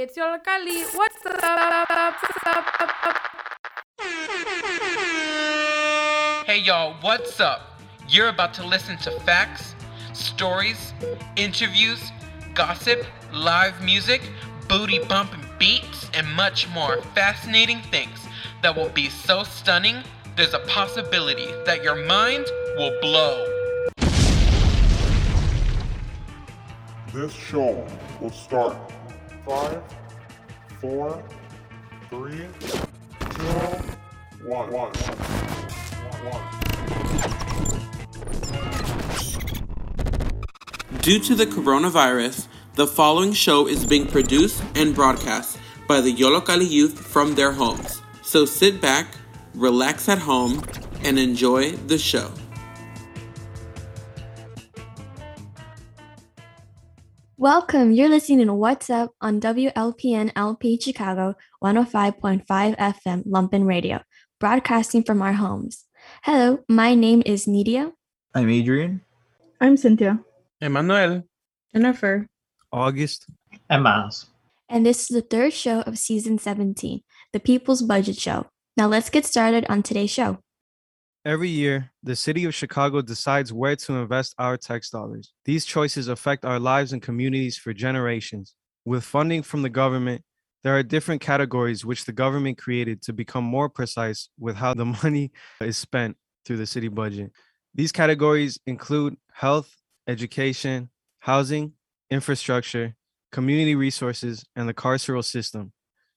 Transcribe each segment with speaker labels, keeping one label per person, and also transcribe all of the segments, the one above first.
Speaker 1: Hey, it's Yollocalli. What's up?
Speaker 2: Hey y'all, what's up? You're about to listen to facts, stories, interviews, gossip, live music, booty bumping beats, and much more fascinating things that will be so stunning, there's a possibility that your mind will blow.
Speaker 3: This show will start five, four, three, two, one. one.
Speaker 4: Due to the coronavirus, the following show is being produced and broadcast by the Yollocalli youth from their homes. So sit back, relax at home, and enjoy the show.
Speaker 5: Welcome. You're listening to What's Up on WLPN LP Chicago 105.5 FM Lumpen Radio, broadcasting from our homes. Hello, my name is Nidia.
Speaker 6: I'm Adrian.
Speaker 7: I'm Cynthia.
Speaker 8: Emmanuel.
Speaker 9: Jennifer.
Speaker 10: August.
Speaker 11: And Miles.
Speaker 5: And this is the third show of season 17, the People's Budget Show. Now let's get started on today's show.
Speaker 10: Every year, the city of Chicago decides where to invest our tax dollars. These choices affect our lives and communities for generations. With funding from the government, there are different categories which the government created to become more precise with how the money is spent through the city budget. These categories include health, education, housing, infrastructure, community resources, and the carceral system.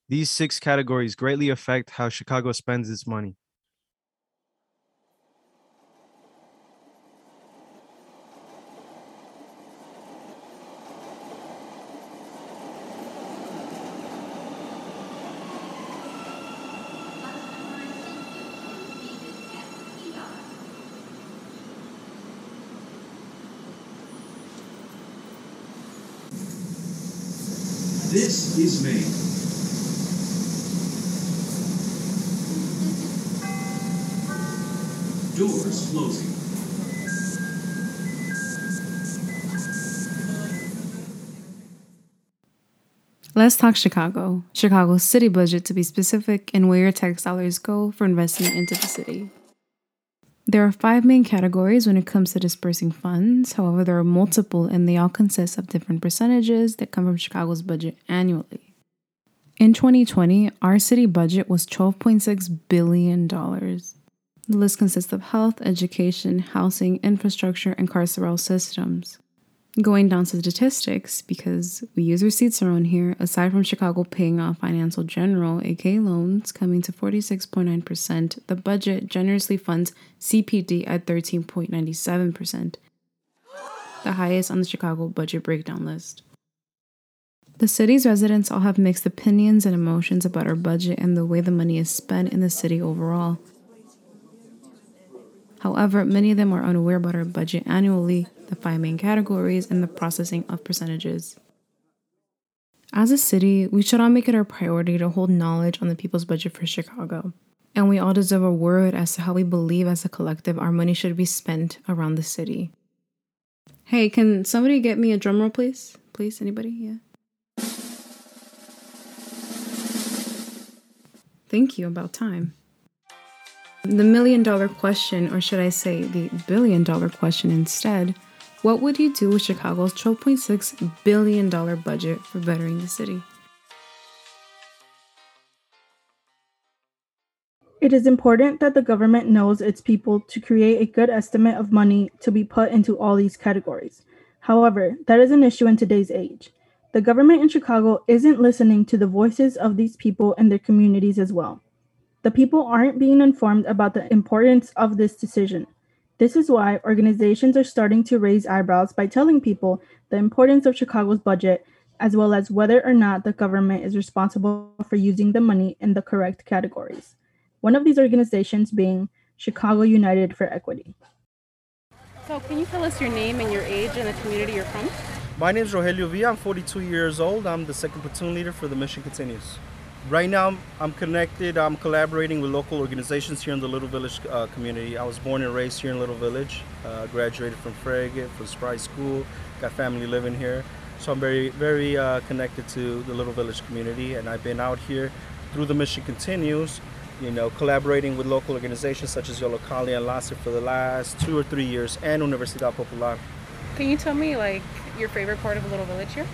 Speaker 10: These six categories greatly affect how Chicago spends its money.
Speaker 12: This is Maine. Doors closing.
Speaker 9: Let's talk Chicago. Chicago's city budget, to be specific, and where your tax dollars go for investment into the city. There are five main categories when it comes to dispersing funds. However, there are multiple, and they all consist of different percentages that come from Chicago's budget annually. In 2020, our city budget was $12.6 billion. The list consists of health, education, housing, infrastructure, and carceral systems. Going down to statistics, because we use receipts around here, aside from Chicago paying off Financial General, aka loans, coming to 46.9%, the budget generously funds CPD at 13.97%, the highest on the Chicago budget breakdown list. The city's residents all have mixed opinions and emotions about our budget and the way the money is spent in the city overall. However, many of them are unaware about our budget annually, the five main categories, and the processing of percentages. As a city, we should all make it our priority to hold knowledge on the people's budget for Chicago. And we all deserve a word as to how we believe as a collective our money should be spent around the city. Hey, can somebody get me a drum roll, please? Please, anybody? Yeah. Thank you, about time. The million dollar question, or should I say the billion dollar question instead, what would you do with Chicago's $12.6 billion budget for bettering the city?
Speaker 7: It is important that the government knows its people to create a good estimate of money to be put into all these categories. However, that is an issue in today's age. The government in Chicago isn't listening to the voices of these people and their communities as well. The people aren't being informed about the importance of this decision. This is why organizations are starting to raise eyebrows by telling people the importance of Chicago's budget, as well as whether or not the government is responsible for using the money in the correct categories. One of these organizations being Chicago United for Equity.
Speaker 13: So, can you tell us your name and your age and the community you're from?
Speaker 14: My name is Rogelio Villa. I'm 42 years old. I'm the second platoon leader for the Mission Continues. Right now, I'm connected. I'm collaborating with local organizations here in the Little Village uh, community. I was born and raised here in Little Village. Uh, graduated from Farragut, from Spry School. Got family living here. So I'm very, very uh, connected to the Little Village community, and I've been out here through the Mission Continues, you know, collaborating with local organizations such as Yollocalli and LASE for the last two or three years, and Universidad Popular.
Speaker 13: Can you tell me like your favorite part of Little Village here?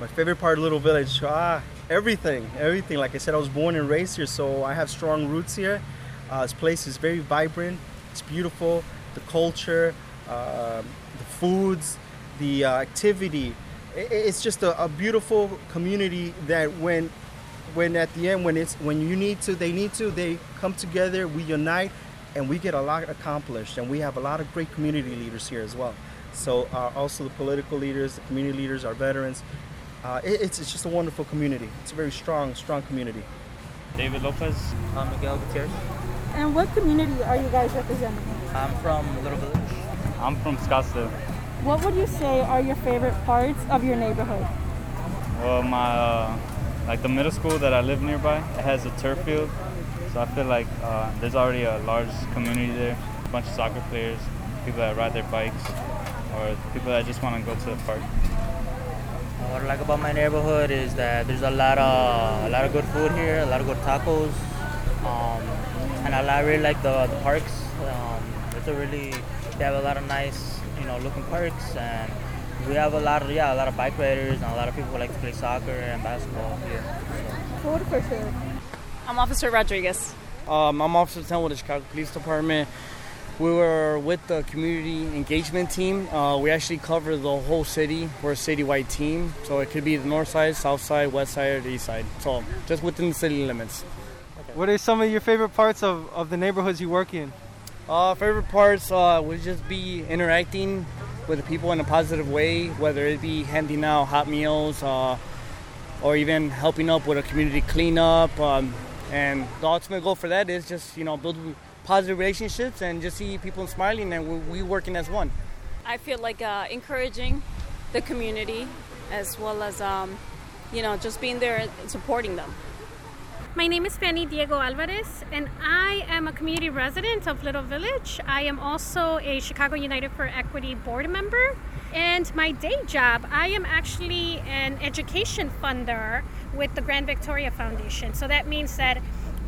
Speaker 14: My favorite part of Little Village, ah, everything, everything. Like I said, I was born and raised here, so I have strong roots here. Uh, this place is very vibrant. It's beautiful. The culture, uh, the foods, the uh, activity. It's just a, a beautiful community that when, when at the end, when it's when you need to, they need to. They come together. We unite, and we get a lot accomplished. And we have a lot of great community leaders here as well. So uh, also the political leaders, the community leaders, our veterans. Uh, it- it's, it's just a wonderful community. It's a very strong, strong community.
Speaker 6: David Lopez. I'm Miguel Gutierrez.
Speaker 7: And what community are you guys representing?
Speaker 6: I'm from Little Village. I'm from Scottsdale.
Speaker 7: What would you say are your favorite parts of your neighborhood?
Speaker 6: Well, my uh, like the middle school that I live nearby, it has a turf field, so I feel like uh, there's already a large community there. A bunch of soccer players, people that ride their bikes, or people that just want to go to the park.
Speaker 8: What I like about my neighborhood is that there's a lot of a lot of good food here, a lot of good tacos, um, and I li- really like the, the parks. Um, it's a really they have a lot of nice you know looking parks, and we have a lot of yeah a lot of bike riders and a lot of people who like to play soccer and basketball here.
Speaker 7: Food for sure.
Speaker 13: I'm Officer Rodriguez.
Speaker 11: Um, I'm Officer 10 with the Chicago Police Department. We were with the community engagement team. Uh, we actually cover the whole city. We're a citywide team, so it could be the north side, south side, west side, or the east side. So just within the city limits.
Speaker 10: What are some of your favorite parts of, of the neighborhoods you work in?
Speaker 11: Uh, favorite parts uh, would just be interacting with the people in a positive way, whether it be handing out hot meals uh, or even helping up with a community cleanup. Um, and the ultimate goal for that is just you know build positive relationships and just see people smiling and we, we working as one.
Speaker 13: I feel like uh, encouraging the community as well as, um, you know, just being there and supporting them.
Speaker 15: My name is Fanny Diego Alvarez, and I am a community resident of Little Village. I am also a Chicago United for Equity board member. And my day job, I am actually an education funder with the Grand Victoria Foundation. So that means that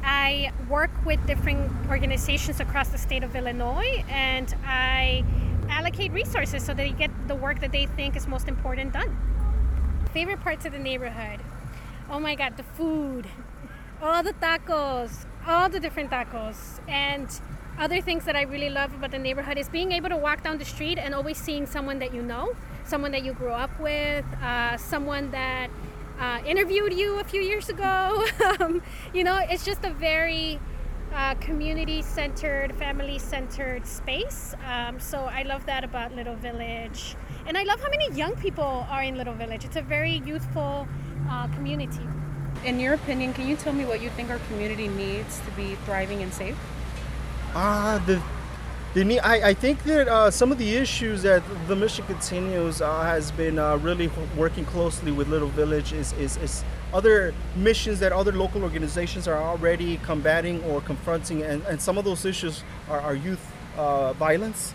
Speaker 15: I work with different organizations across the state of Illinois and I allocate resources so they get the work that they think is most important done. Favorite parts of the neighborhood? Oh my god, the food all the tacos, all the different tacos. And other things that I really love about the neighborhood is being able to walk down the street and always seeing someone that you know, someone that you grew up with, uh, someone that uh, interviewed you a few years ago. um, you know, it's just a very uh, community centered, family centered space. Um, so I love that about Little Village. And I love how many young people are in Little Village. It's a very youthful uh, community.
Speaker 13: In your opinion, can you tell me what you think our community needs to be thriving and safe?
Speaker 14: Ah, the I, I think that uh, some of the issues that the mission continues uh, has been uh, really working closely with Little Village is, is, is other missions that other local organizations are already combating or confronting, and, and some of those issues are, are youth uh, violence.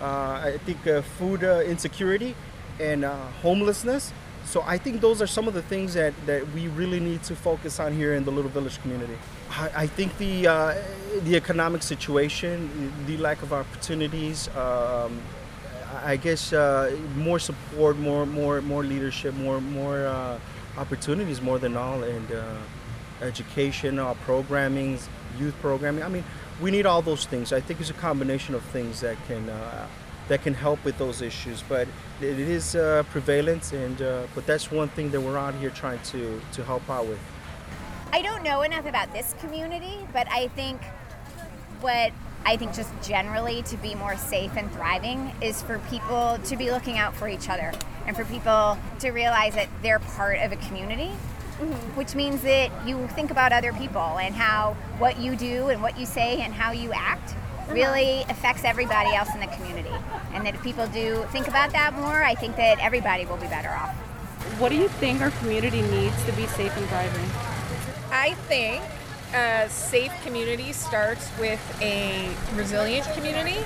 Speaker 14: Uh, I think uh, food insecurity and homelessness. So I think those are some of the things that, that we really need to focus on here in the Little Village community. I, think the uh, the economic situation, the lack of opportunities, um, I guess uh, more support, more more more leadership, more more uh, opportunities, more than all, and uh, education, uh, programming, youth programming. I mean, we need all those things. I think it's a combination of things that can uh, that can help with those issues. But it is prevalent, and but that's one thing that we're out here trying to to help out with.
Speaker 16: I don't know enough about this community, but I think what I think just generally to be more safe and thriving is for people to be looking out for each other and for people to realize that they're part of a community, mm-hmm. which means that you think about other people and how what you do and what you say and how you act uh-huh. really affects everybody else in the community. And that if people do think about that more, I think that everybody will be better off.
Speaker 13: What do you think our community needs to be safe and thriving?
Speaker 17: I think
Speaker 1: a safe community starts with a resilient community.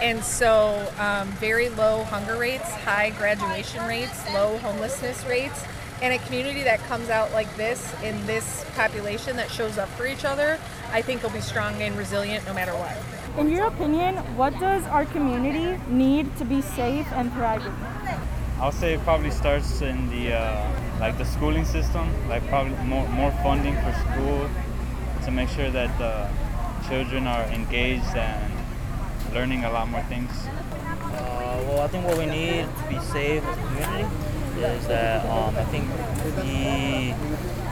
Speaker 1: And so, um, very low hunger rates, high graduation rates, low homelessness rates, and a community that comes out like this in this population that shows up for each other, I think will be strong and resilient no matter what.
Speaker 7: In your opinion, what does our community need to be safe and thriving?
Speaker 6: I'll say it probably starts in the uh, like the schooling system, like probably more more funding for school to make sure that the children are engaged and learning a lot more things.
Speaker 8: Uh, well, I think what we need to be safe as a community is that um, I think we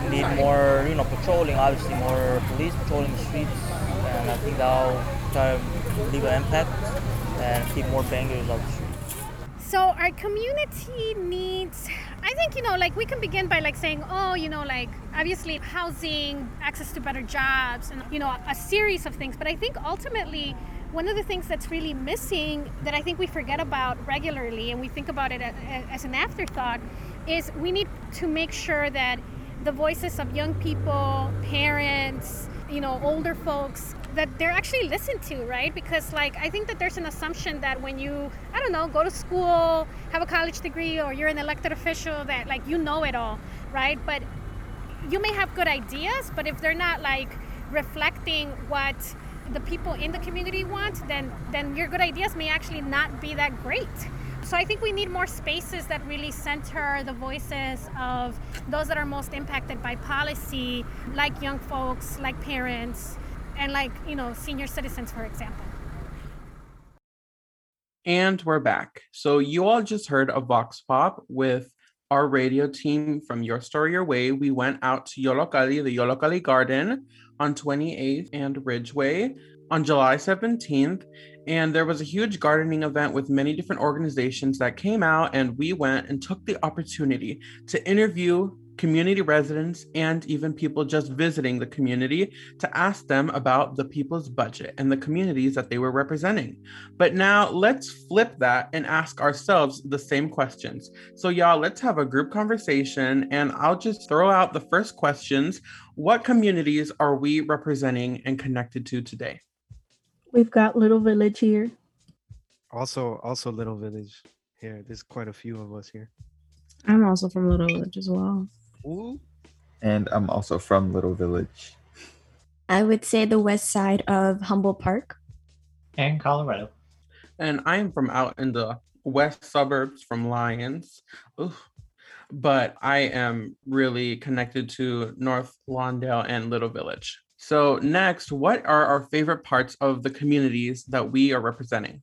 Speaker 8: need more, you know, patrolling. Obviously, more police patrolling the streets, and I think that'll try to leave an impact and keep more bangers off the street.
Speaker 15: So our community needs I think you know like we can begin by like saying oh you know like obviously housing, access to better jobs and you know a series of things. But I think ultimately one of the things that's really missing that I think we forget about regularly and we think about it as an afterthought is we need to make sure that the voices of young people, parents, you know, older folks that they're actually listened to, right? Because like I think that there's an assumption that when you I don't know go to school, have a college degree, or you're an elected official that like you know it all, right? But you may have good ideas, but if they're not like reflecting what the people in the community want, then then your good ideas may actually not be that great. So I think we need more spaces that really center the voices of those that are most impacted by policy, like young folks, like parents, and like, you know, senior citizens, for example.
Speaker 4: And we're back. So you all just heard a Vox Pop with our radio team from Your Story Your Way. We went out to Yollocalli, the Yollocalli Garden on 28th and Ridgeway on July 17th. And there was a huge gardening event with many different organizations that came out, and we went and took the opportunity to interview community residents and even people just visiting the community to ask them about the people's budget and the communities that they were representing. But now let's flip that and ask ourselves the same questions. So, y'all, let's have a group conversation, and I'll just throw out the first questions. What communities are we representing and connected to today?
Speaker 7: We've got Little Village here.
Speaker 10: Also, also Little Village here. There's quite a few of us here.
Speaker 9: I'm also from Little Village as well.
Speaker 17: Ooh. And I'm also from Little Village.
Speaker 5: I would say the west side of Humboldt Park.
Speaker 18: And Colorado.
Speaker 4: And I am from out in the west suburbs from Lyons. Oof. But I am really connected to North Lawndale and Little Village. So, next, what are our favorite parts of the communities that we are representing?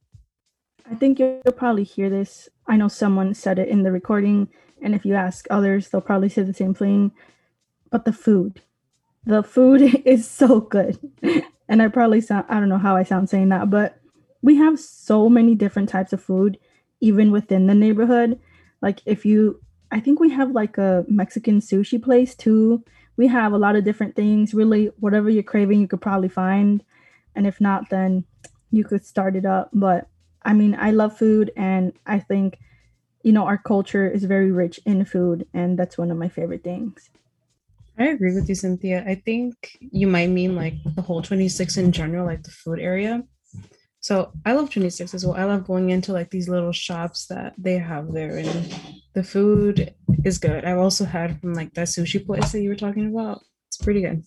Speaker 7: I think you'll probably hear this. I know someone said it in the recording, and if you ask others, they'll probably say the same thing. But the food, the food is so good. and I probably sound, I don't know how I sound saying that, but we have so many different types of food, even within the neighborhood. Like, if you, I think we have like a Mexican sushi place too we have a lot of different things. Really, whatever you're craving, you could probably find. And if not, then you could start it up. But I mean, I love food, and I think, you know, our culture is very rich in food, and that's one of my favorite things.
Speaker 9: I agree with you, Cynthia. I think you might mean like the whole 26 in general, like the food area. So I love 26 as well. I love going into like these little shops that they have there and the food is good. I've also had from like that sushi place that you were talking about. It's pretty good.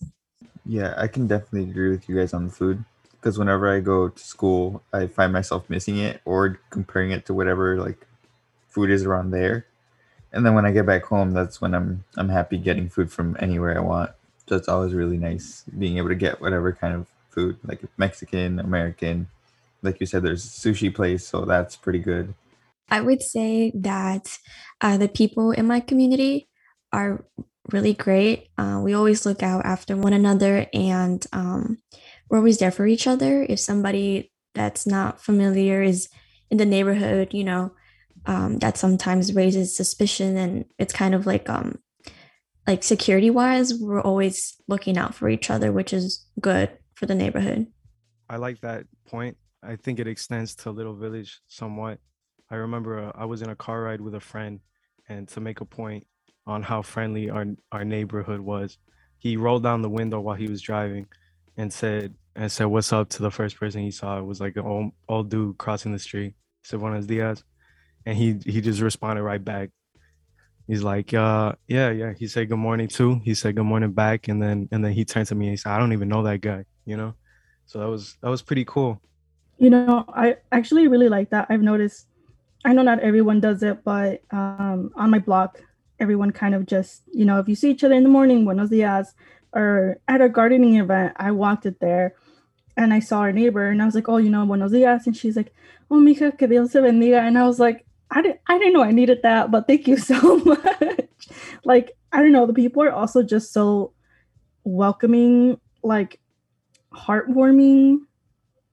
Speaker 17: Yeah, I can definitely agree with you guys on the food because whenever I go to school, I find myself missing it or comparing it to whatever like food is around there. And then when I get back home, that's when I'm I'm happy getting food from anywhere I want. So it's always really nice being able to get whatever kind of food, like Mexican, American, like you said, there's a sushi place, so that's pretty good.
Speaker 5: I would say that uh, the people in my community are really great. Uh, we always look out after one another and um, we're always there for each other. If somebody that's not familiar is in the neighborhood, you know, um, that sometimes raises suspicion and it's kind of like um like security wise we're always looking out for each other which is good for the neighborhood
Speaker 10: i like that point I think it extends to Little Village somewhat. I remember uh, I was in a car ride with a friend, and to make a point on how friendly our our neighborhood was, he rolled down the window while he was driving and said and said what's up to the first person he saw. It was like an old, old dude crossing the street. Said Buenos dias. And he he just responded right back. He's like, uh, yeah, yeah. He said good morning too. He said good morning back, and then and then he turned to me and he said, I don't even know that guy, you know. So that was that was pretty cool.
Speaker 7: You know, I actually really like that. I've noticed. I know not everyone does it, but um, on my block, everyone kind of just, you know, if you see each other in the morning, buenos dias, or at a gardening event, I walked it there and I saw our neighbor and I was like, oh, you know, buenos dias. And she's like, oh, mija, que Dios te bendiga. And I was like, I didn't, I didn't know I needed that, but thank you so much. like, I don't know, the people are also just so welcoming, like heartwarming.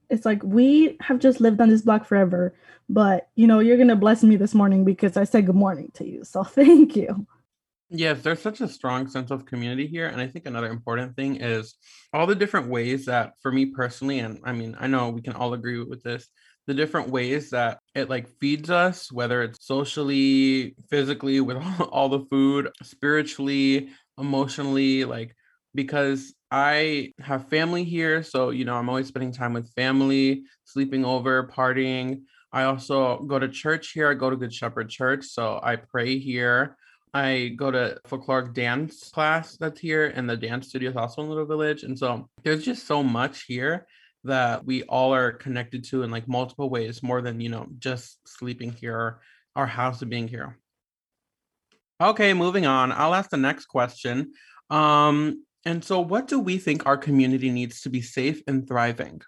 Speaker 7: It's like we have just lived on this block forever, but you know, you're gonna bless me this morning because I said good morning to you. So thank you.
Speaker 4: Yes, there's such a strong sense of community here. And I think another important thing is all the different ways that, for me personally, and I mean, I know we can all agree with this, the different ways that it like feeds us, whether it's socially, physically, with all, the food, spiritually, emotionally, like, because I have family here. So, you know, I'm always spending time with family, sleeping over, partying. I also go to church here. I go to Good Shepherd Church. So I pray here. I go to folkloric dance class that's here, and the dance studio is also in Little Village. And so there's just so much here that we all are connected to in like multiple ways, more than you know, just sleeping here, our house being here. Okay, moving on. I'll ask the next question. Um, and so, what do we think our community needs to be safe and thriving?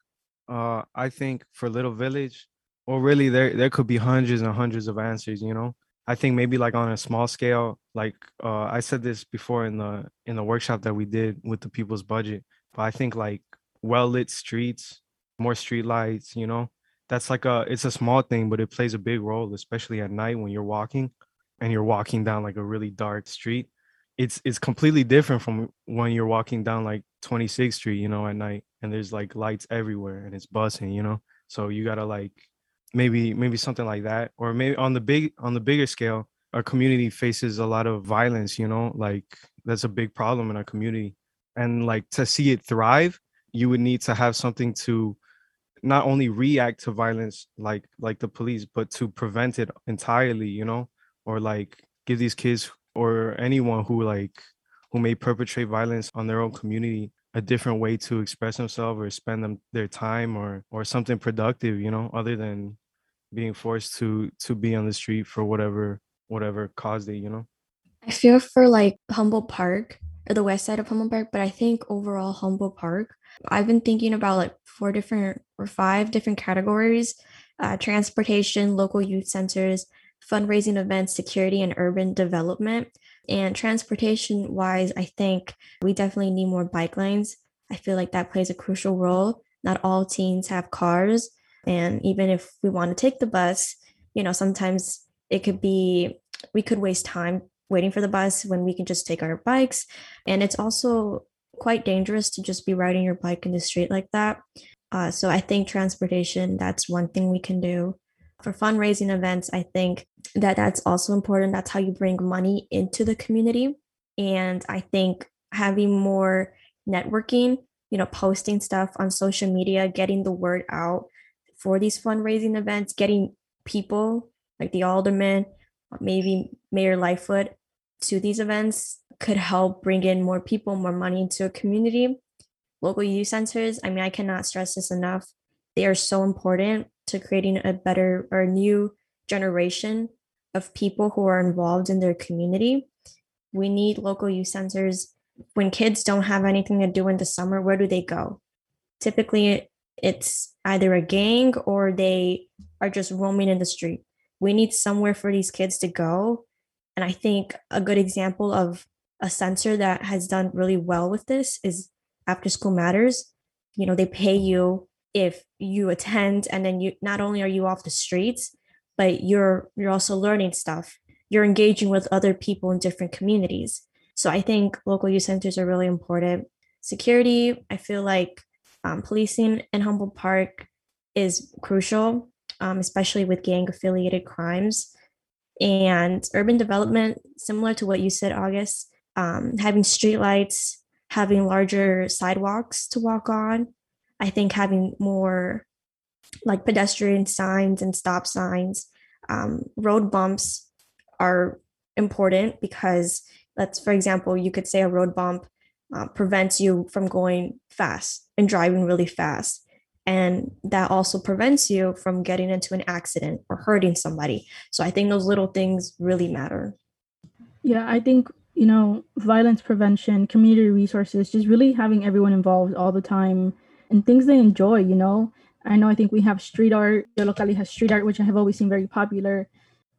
Speaker 10: Uh, I think for Little Village, or really, there there could be hundreds and hundreds of answers. You know, I think maybe like on a small scale, like uh, I said this before in the in the workshop that we did with the people's budget, but I think like well lit streets, more street lights, you know, that's like a it's a small thing, but it plays a big role, especially at night when you're walking and you're walking down like a really dark street. It's it's completely different from when you're walking down like 26th Street, you know, at night and there's like lights everywhere and it's buzzing, you know. So you gotta like maybe maybe something like that, or maybe on the big on the bigger scale, our community faces a lot of violence, you know, like that's a big problem in our community, and like to see it thrive, you would need to have something to not only react to violence like like the police, but to prevent it entirely, you know, or like give these kids or anyone who like who may perpetrate violence on their own community a different way to express themselves or spend them their time or or something productive you know other than being forced to to be on the street for whatever whatever cause they you know?
Speaker 5: I feel for like humboldt park or the west side of humboldt park but i think overall humboldt park i've been thinking about like four different or five different categories uh, transportation local youth centers fundraising events, security, and urban development. And transportation wise, I think we definitely need more bike lanes. I feel like that plays a crucial role. Not all teens have cars. And even if we want to take the bus, you know, sometimes it could be, we could waste time waiting for the bus when we can just take our bikes. And it's also quite dangerous to just be riding your bike in the street like that. Uh, so I think transportation, that's one thing we can do for fundraising events, I think that that's also important. That's how you bring money into the community. And I think having more networking, you know, posting stuff on social media, getting the word out for these fundraising events, getting people like the alderman, maybe Mayor Lightfoot to these events could help bring in more people, more money into a community. Local youth centers, I mean, I cannot stress this enough. They are so important to creating a better or new generation of people who are involved in their community. We need local youth centers. When kids don't have anything to do in the summer, where do they go? Typically, it's either a gang or they are just roaming in the street. We need somewhere for these kids to go. And I think a good example of a center that has done really well with this is After School Matters. You know, they pay you if you attend and then you not only are you off the streets but you're you're also learning stuff. You're engaging with other people in different communities. So i think local youth centers are really important. Security i feel like um, policing in humboldt park is crucial um, especially with gang affiliated crimes and urban development similar to what you said august um, having streetlights having larger sidewalks to walk on. I think having more like pedestrian signs and stop signs, um, road bumps are important because let's, for example, you could say a road bump uh, prevents you from going fast and driving really fast. And that also prevents you from getting into an accident or hurting somebody. So I think those little things really matter.
Speaker 7: Yeah, I think, you know, violence prevention, community resources, just really having everyone involved all the time and things they enjoy, you know. I know I think we have street art, the Yollocalli has street art, which I have always seen very popular.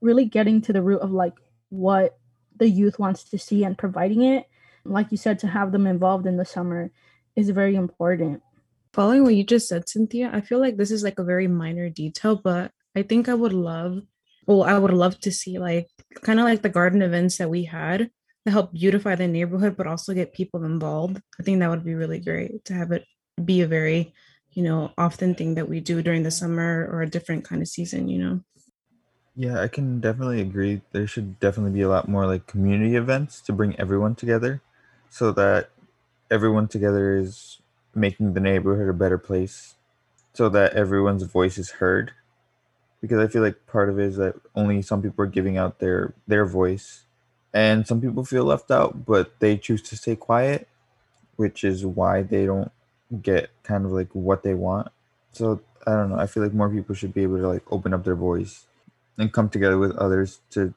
Speaker 7: Really getting to the root of like what the youth wants to see and providing it. Like you said, to have them involved in the summer is very important.
Speaker 9: Following what you just said, Cynthia, I feel like this is like a very minor detail, but I think I would love, well, I would love to see like kind of like the garden events that we had to help beautify the neighborhood, but also get people involved. I think that would be really great to have it be a very, you know, often thing that we do during the summer or a different kind of season, you know?
Speaker 17: Yeah, I can definitely agree. There should definitely be a lot more like community events to bring everyone together so that everyone together is making the neighborhood a better place so that everyone's voice is heard. Because i feel like part of it is that only some people are giving out their their voice. And some people feel left out but they choose to stay quiet which is why they don't get kind of like what they want. So i don't know. I feel like more people should be able to like open up their voice and come together with others to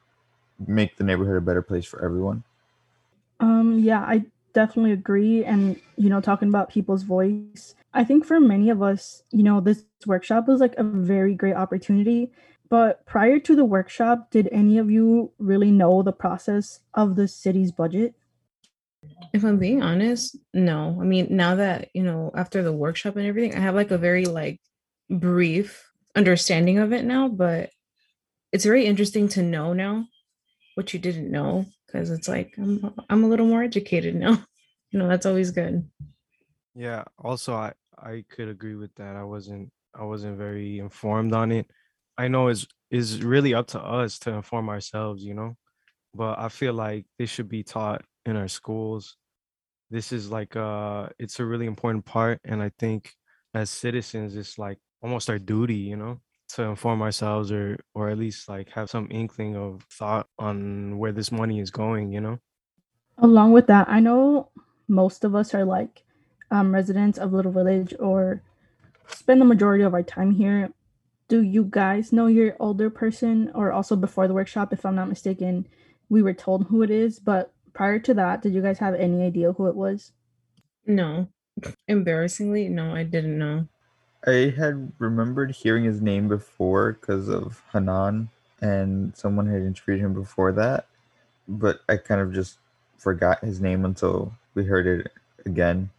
Speaker 17: make the neighborhood a better place for everyone.
Speaker 7: Um yeah i definitely agree. And, you know, talking about people's voice, I think for many of us, you know, this workshop was like a very great opportunity. But prior to the workshop, did any of you really know the process of the city's budget?
Speaker 9: If I'm being honest, no. I mean, now that, you know, after the workshop and everything, I have like a very like brief understanding of it now, but it's very interesting to know now what you didn't know because it's like I'm I'm a little more educated now. you know, that's always good.
Speaker 10: Yeah. Also, I I could agree with that. I wasn't I wasn't very informed on it. I know it's is really up to us to inform ourselves, you know. But I feel like this should be taught in our schools. This is like uh it's a really important part and I think as citizens it's like almost our duty, you know, to inform ourselves or or at least like have some inkling of thought on where this money is going you know?
Speaker 7: Along with that i know most of us are like um, residents of little village or spend the majority of our time here. Do you guys know your alder person? Or also before the workshop if i'm not mistaken we were told who it is but prior to that did you guys have any idea who it was?
Speaker 9: No. Embarrassingly no i didn't know
Speaker 17: I had remembered hearing his name before because of Hanan, and someone had interviewed him before that, but I kind of just forgot his name until we heard it again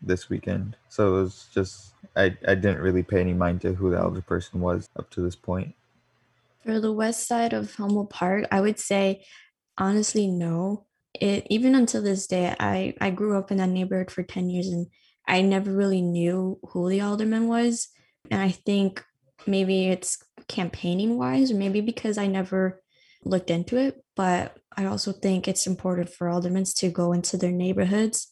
Speaker 17: this weekend. So it was just I, I didn't really pay any mind to who the alder person was up to this point.
Speaker 5: For the west side of Humboldt Park, I would say honestly no. It even until this day, I I grew up in that neighborhood for 10 years and I never really knew who the alderman was. And I think maybe it's campaigning wise, or maybe because I never looked into it. But I also think it's important for aldermen to go into their neighborhoods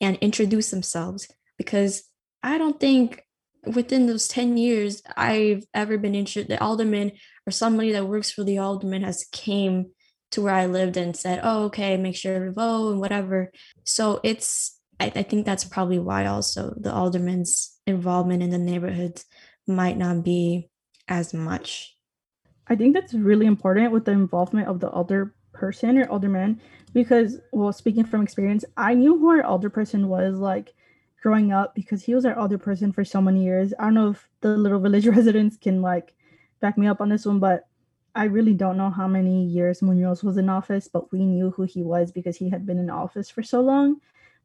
Speaker 5: and introduce themselves because I don't think within those 10 years I've ever been interested the alderman or somebody that works for the alderman has came to where I lived and said, oh, okay, make sure to vote and whatever. So it's I, I think that's probably why also the alderman's involvement in the neighborhoods might not be as much.
Speaker 7: I think that's really important with the involvement of the alder person or alderman because, well, speaking from experience, I knew who our alder person was like growing up because he was our alder person for so many years. I don't know if the little village residents can like back me up on this one, but I really don't know how many years Munoz was in office, but we knew who he was because he had been in office for so long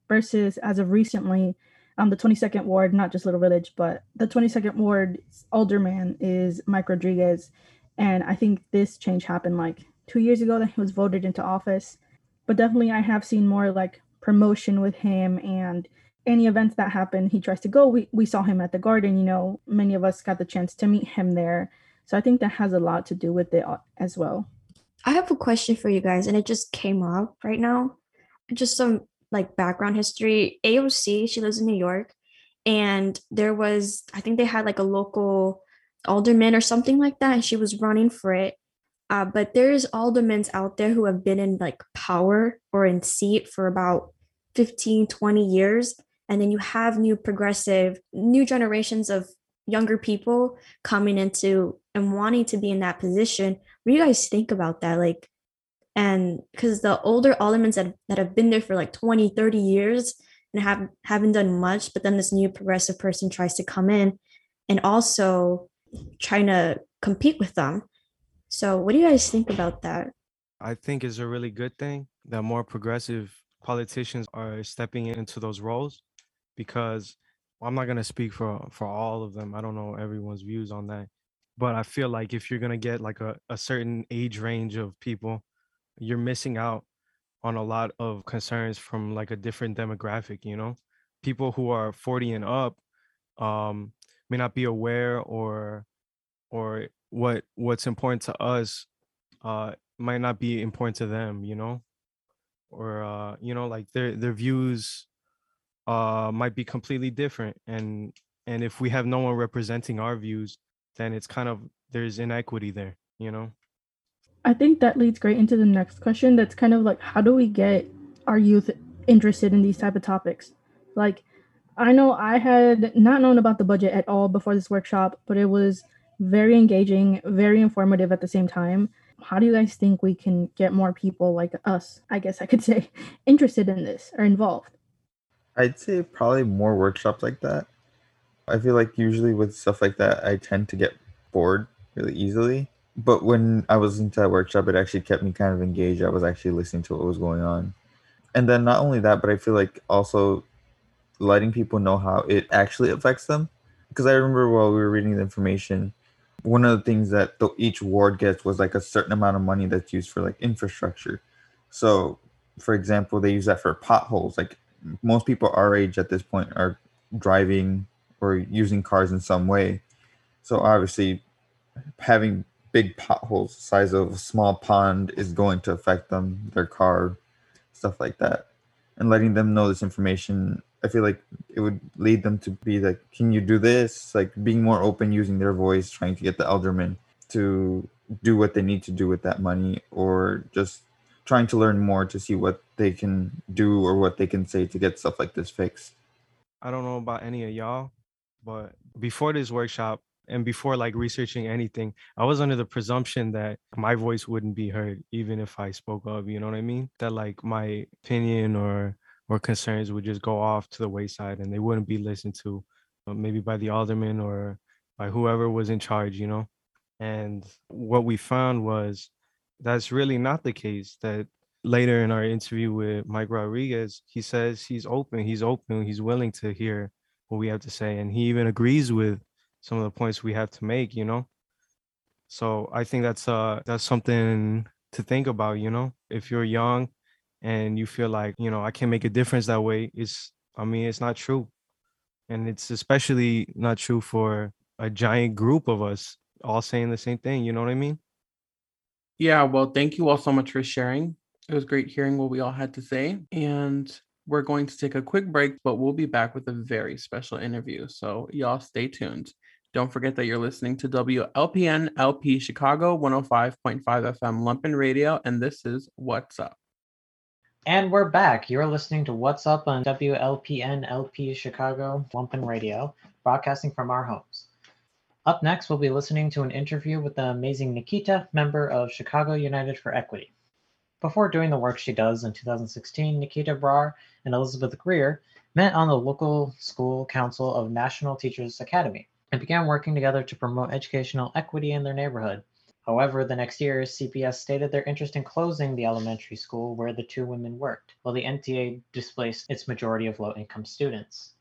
Speaker 7: versus as of recently um, the 22nd ward, not just Little Village, but the 22nd ward alderman is Mike Rodriguez. And I think this change happened like two years ago that he was voted into office. But definitely, I have seen more like promotion with him and any events that happen, he tries to go. We, we saw him at the garden, you know, many of us got the chance to meet him there. So I think that has a lot to do with it uh, as well.
Speaker 5: I have a question for you guys, and it just came up right now. Just some like background history, AOC, she lives in New York, and there was I think they had like a local alderman or something like that, and she was running for it. Uh, but there's aldermen out there who have been in like power or in seat for about 15, 20 years. And then you have new progressive, new generations of younger people coming into and wanting to be in that position. What do you guys think about that? Like, and because the older aldermen that, that have been there for like 20, 30 years and have, haven't done much, but then this new progressive person tries to come in and also trying to compete with them. So, what do you guys think about that?
Speaker 10: I think is a really good thing that more progressive politicians are stepping into those roles because I'm not going to speak for for all of them. I don't know everyone's views on that. But I feel like if you're going to get like a, a certain age range of people, you're missing out on a lot of concerns from like a different demographic, you know? People who are 40 and up um may not be aware or or what what's important to us uh might not be important to them you know or uh you know like their their views uh might be completely different and and if we have no one representing our views then it's kind of there's inequity there you know
Speaker 7: I think that leads great into the next question that's kind of like how do we get our youth interested in these type of topics like I know I had not known about the budget at all before this workshop but it was very engaging, very informative at the same time. How do you guys think we can get more people like us, I guess I could say, interested in this or involved?
Speaker 17: I'd say probably more workshops like that. I feel like usually with stuff like that, I tend to get bored really easily. But when I was into that workshop, it actually kept me kind of engaged. I was actually listening to what was going on. And then not only that, but I feel like also letting people know how it actually affects them. Because I remember while we were reading the information, one of the things that the, each ward gets was like a certain amount of money that's used for like infrastructure. So, for example, they use that for potholes. Like most people our age at this point are driving or using cars in some way. So obviously, having big potholes the size of a small pond is going to affect them, their car, stuff like that. And letting them know this information I feel like it would lead them to be like, can you do this? Like being more open, using their voice, trying to get the aldermen to do what they need to do with that money, or just trying to learn more to see what they can do or what they can say to get stuff like this fixed.
Speaker 10: I don't know about any of y'all, but before this workshop and before like researching anything, I was under the presumption that my voice wouldn't be heard even if I spoke up, you know what I mean? That like my opinion or or concerns would just go off to the wayside and they wouldn't be listened to uh, maybe by the alderman or by whoever was in charge you know and what we found was that's really not the case that later in our interview with mike rodriguez he says he's open he's open he's willing to hear what we have to say and he even agrees with some of the points we have to make you know? So i think that's uh that's something to think about you know? If you're young and you feel like you know i can't make a difference that way it's i mean it's not true. And it's especially not true for a giant group of us all saying the same thing you know what i mean?
Speaker 4: Yeah well thank you all so much for sharing. It was great hearing what we all had to say and we're going to take a quick break but we'll be back with a very special interview so y'all stay tuned don't forget that you're listening to WLPN LP Chicago 105.5 FM Lumpen Radio, and this is What's Up.
Speaker 18: And we're back. You're listening to What's Up on WLPN LP Chicago Lumpen Radio, broadcasting from our homes. Up next, we'll be listening to an interview with the amazing Niketa, member of Chicago United for Equity. Before doing the work she does in 2016, Niketa Brar and Elizabeth Greer met on the local school council of National Teachers Academy and began working together to promote educational equity in their neighborhood. However, the next year, CPS stated their interest in closing the elementary school where the two women worked, while the NTA displaced its majority of low income students.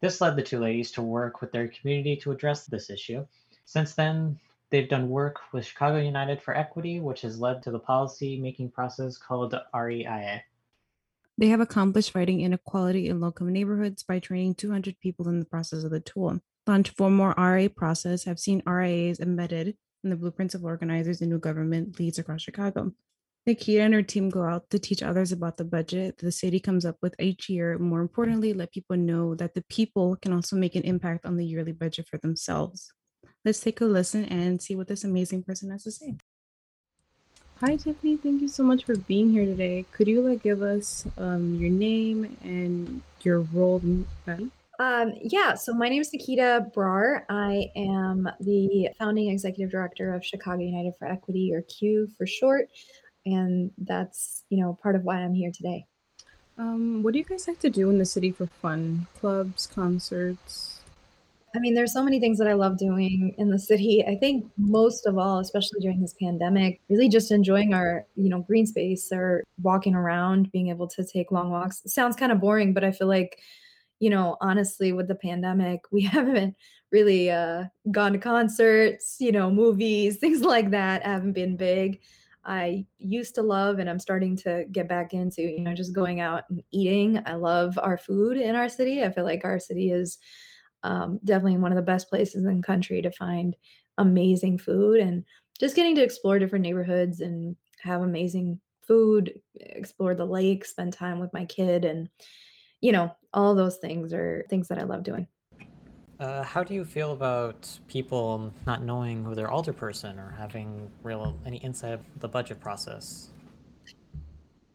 Speaker 18: This led the two ladies to work with their community to address this issue. Since then, they've done work with Chicago United for Equity, which has led to the policy making process called REIA.
Speaker 9: They have accomplished fighting inequality in local neighborhoods by training 200 people in the process of the tool. Launched for more RA process have seen RIAs embedded in the blueprints of organizers and new government leads across Chicago. Niketa and her team go out to teach others about the budget the city comes up with each year. More importantly, let people know that the people can also make an impact on the yearly budget for themselves. Let's take a listen and see what this amazing person has to say. Hi, Tiffany. Thank you so much for being here today. Could you like give us um, your name and your role in?
Speaker 19: Um, yeah, so my name is Niketa Brar. I am the founding executive director of Chicago United for Equity, or CUE for short, and that's you know part of why I'm here today.
Speaker 9: Um, what do you guys like to do in the city for fun? Clubs, concerts?
Speaker 19: I mean, there's so many things that I love doing in the city. I think most of all, especially during this pandemic, really just enjoying our, you know, green space or walking around, being able to take long walks. It sounds kind of boring, but I feel like, you know, honestly, with the pandemic, we haven't really uh, gone to concerts, you know, movies, things like that haven't been big. I used to love and I'm starting to get back into, you know, just going out and eating. I love our food in our city. I feel like our city is um, definitely one of the best places in the country to find amazing food and just getting to explore different neighborhoods and have amazing food, explore the lake, spend time with my kid, and you know, all those things are things that I love doing.
Speaker 18: Uh, how do you feel about people not knowing who their alderperson or having real any insight of the budget process?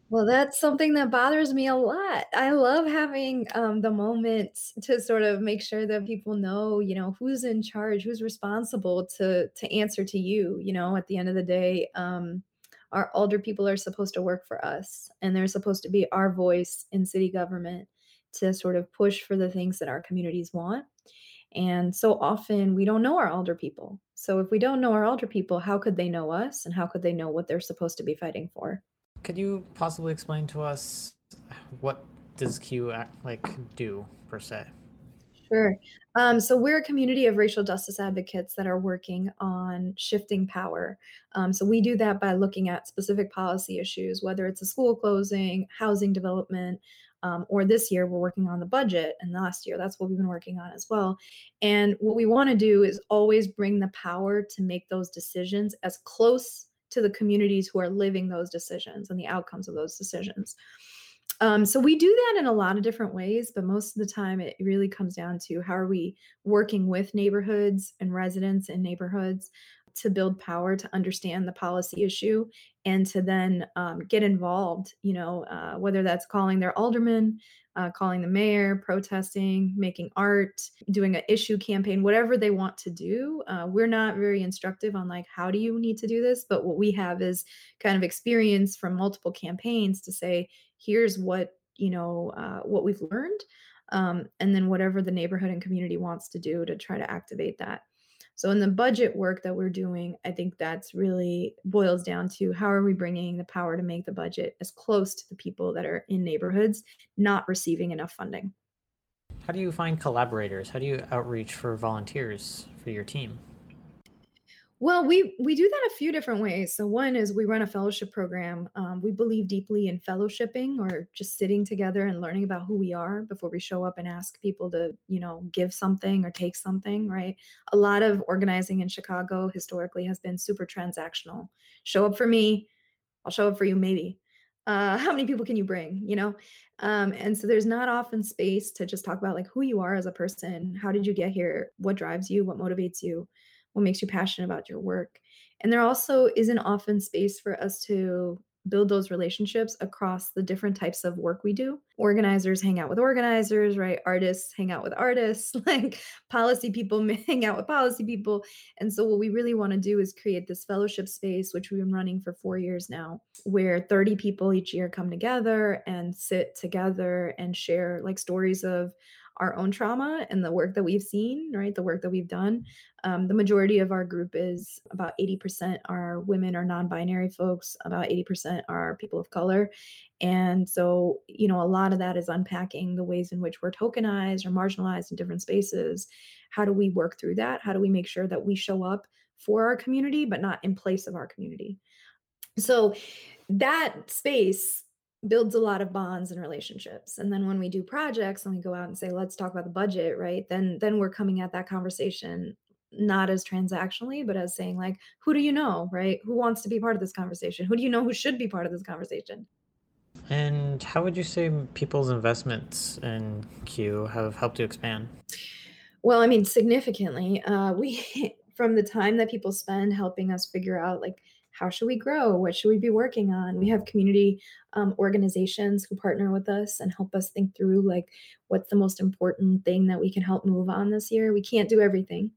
Speaker 19: Well, that's something that bothers me a lot. I love having um, the moment to sort of make sure that people know, you know, who's in charge, who's responsible to to answer to you. You know, at the end of the day, um, our alder people are supposed to work for us, and they're supposed to be our voice in city government to sort of push for the things that our communities want. And so often we don't know our alder people. So if we don't know our alder people, how could they know us, and how could they know what they're supposed to be fighting for?
Speaker 18: Could you possibly explain to us what does CUE act, like do per se?
Speaker 19: Sure. Um, so we're a community of racial justice advocates that are working on shifting power. Um, so we do that by looking at specific policy issues, whether it's a school closing, housing development, um, or this year we're working on the budget, and last year that's what we've been working on as well. And what we want to do is always bring the power to make those decisions as close to the communities who are living those decisions and the outcomes of those decisions. Um, so we do that in a lot of different ways, but most of the time it really comes down to how are we working with neighborhoods and residents in neighborhoods to build power to understand the policy issue and to then um, get involved you know uh, whether that's calling their alderman uh, calling the mayor protesting making art doing an issue campaign whatever they want to do uh, we're not very instructive on like how do you need to do this? But what we have is kind of experience from multiple campaigns to say here's what you know uh, what we've learned um, and then whatever the neighborhood and community wants to do to try to activate that so in the budget work that we're doing, I think that's really boils down to how are we bringing the power to make the budget as close to the people that are in neighborhoods not receiving enough funding.
Speaker 18: How do you find collaborators? How do you outreach for volunteers for your team?
Speaker 19: Well, we we do that a few different ways. So one is we run a fellowship program. Um, we believe deeply in fellowshipping or just sitting together and learning about who we are before we show up and ask people to, you know, give something or take something. Right. A lot of organizing in Chicago historically has been super transactional. Show up for me, I'll show up for you. Maybe. Uh, how many people can you bring? You know, um, and so there's not often space to just talk about like who you are as a person. How did you get here? What drives you? What motivates you? What makes you passionate about your work. And there also isn't often space for us to build those relationships across the different types of work we do. Organizers hang out with organizers, right? Artists hang out with artists, like policy people hang out with policy people. And so, what we really want to do is create this fellowship space, which we've been running for four years now, where 30 people each year come together and sit together and share like stories of our own trauma and the work that we've seen, right? The work that we've done. Um, the majority of our group is about 80% are women or non binary folks, about 80% are people of color. And so, you know, a lot of that is unpacking the ways in which we're tokenized or marginalized in different spaces. How do we work through that? How do we make sure that we show up for our community, but not in place of our community? So, that space builds a lot of bonds and relationships and then when we do projects and we go out and say let's talk about the budget right then then we're coming at that conversation not as transactionally, but as saying, like, who do you know, right? Who wants to be part of this conversation? Who do you know who should be part of this conversation?
Speaker 18: And how would you say people's investments in CUE have helped you expand?
Speaker 19: Well, I mean, significantly. Uh, we, from the time that people spend helping us figure out, like, how should we grow? What should we be working on? We have community um, organizations who partner with us and help us think through, like, what's the most important thing that we can help move on this year. We can't do everything.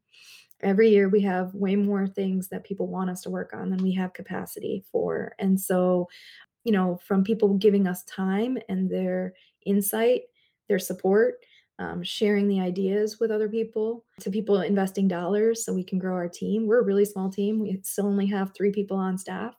Speaker 19: Every year, we have way more things that people want us to work on than we have capacity for. And so, you know, from people giving us time and their insight, their support, um, sharing the ideas with other people, to people investing dollars so we can grow our team. We're a really small team. We still only have three people on staff,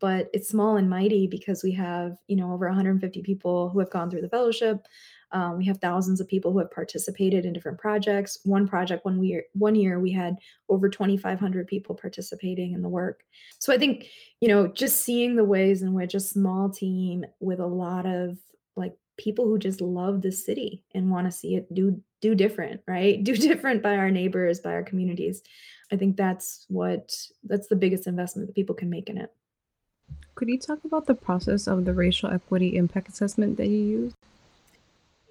Speaker 19: but it's small and mighty because we have, you know, over 150 people who have gone through the fellowship. Um, we have thousands of people who have participated in different projects. One project, one year, one year, we had over 2,500 people participating in the work. So I think, you know, just seeing the ways in which a small team with a lot of people who just love the city and want to see it do do different right? Do different by our neighbors by our communities. I think that's what that's the biggest investment that people can make in it.
Speaker 9: Could you talk about the process of the racial equity impact assessment that you use?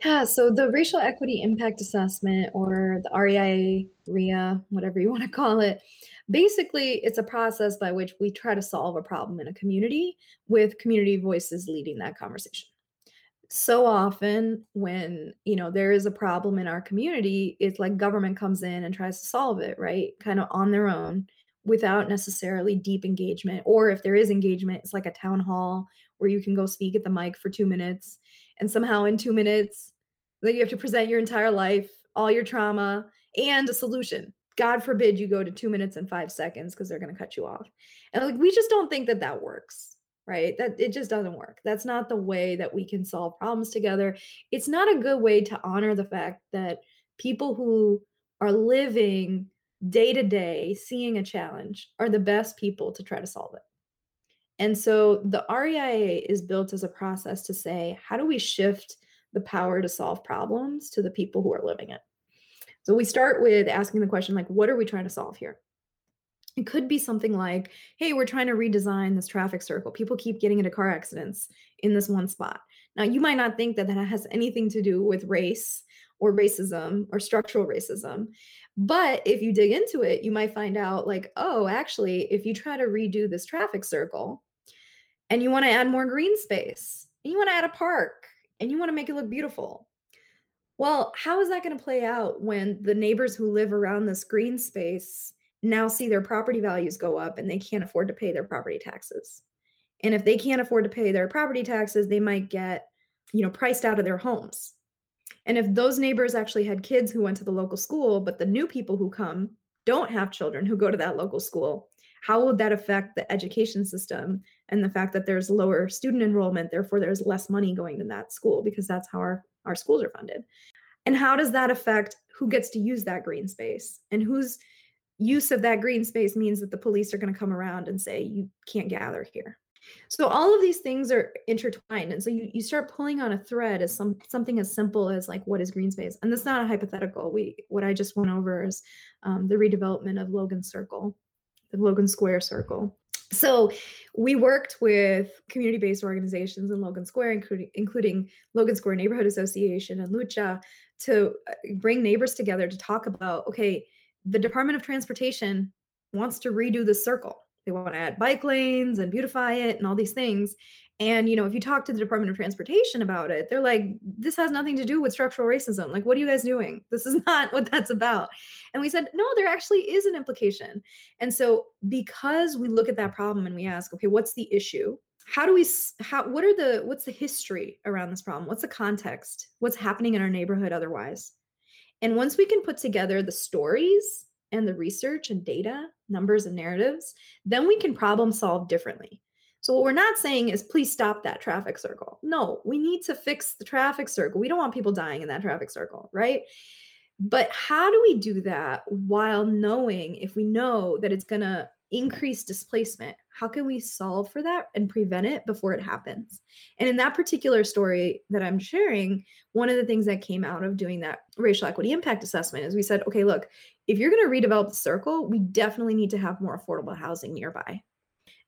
Speaker 19: yeah so the racial equity impact assessment or the REIA RIA whatever you want to call it basically it's a process by which we try to solve a problem in a community with community voices leading that conversation so often when you know there is a problem in our community it's like government comes in and tries to solve it right? Kind of on their own without necessarily deep engagement or if there is engagement it's like a town hall where you can go speak at the mic for 2 minutes and somehow in 2 minutes then you have to present your entire life all your trauma and a solution. God forbid you go to 2 minutes and 5 seconds because they're going to cut you off. And like we just don't think that that works right? That it just doesn't work. That's not the way that we can solve problems together. It's not a good way to honor the fact that people who are living day to day, seeing a challenge, are the best people to try to solve it. And so the REIA is built as a process to say, how do we shift the power to solve problems to the people who are living it? So we start with asking the question, like, what are we trying to solve here? It could be something like, hey, we're trying to redesign this traffic circle. People keep getting into car accidents in this one spot. Now, you might not think that that has anything to do with race or racism or structural racism. But if you dig into it, you might find out, like, oh, actually, if you try to redo this traffic circle and you want to add more green space, and you want to add a park, and you want to make it look beautiful, well, how is that going to play out when the neighbors who live around this green space now see their property values go up and they can't afford to pay their property taxes. And if they can't afford to pay their property taxes, they might get, you know, priced out of their homes. And if those neighbors actually had kids who went to the local school, but the new people who come don't have children who go to that local school, how would that affect the education system and the fact that there's lower student enrollment, therefore there's less money going to that school because that's how our, our schools are funded. And how does that affect who gets to use that green space and who's use of that green space means that the police are going to come around and say you can't gather here. So all of these things are intertwined and so you, you start pulling on a thread as some something as simple as like what is green space? And that's not a hypothetical. We what i just went over is um, the redevelopment of logan circle the logan square circle. So we worked with community-based organizations in logan square including, including logan square neighborhood association and lucha to uh, bring neighbors together to talk about okay the Department of Transportation wants to redo the circle. They want to add bike lanes and beautify it and all these things. And you know, if you talk to the Department of Transportation about it, they're like, "This has nothing to do with structural racism. Like, what are you guys doing? This is not what that's about." And we said, "No, there actually is an implication." And so, because we look at that problem and we ask, "Okay, what's the issue? How do we? How? What are the? What's the history around this problem? What's the context? What's happening in our neighborhood otherwise?" And once we can put together the stories and the research and data, numbers and narratives, then we can problem solve differently. So, what we're not saying is please stop that traffic circle. No, we need to fix the traffic circle. We don't want people dying in that traffic circle, right? But how do we do that while knowing if we know that it's going to increase displacement, how can we solve for that and prevent it before it happens? And in that particular story that I'm sharing, one of the things that came out of doing that racial equity impact assessment is we said, okay, look, if you're going to redevelop the circle, we definitely need to have more affordable housing nearby.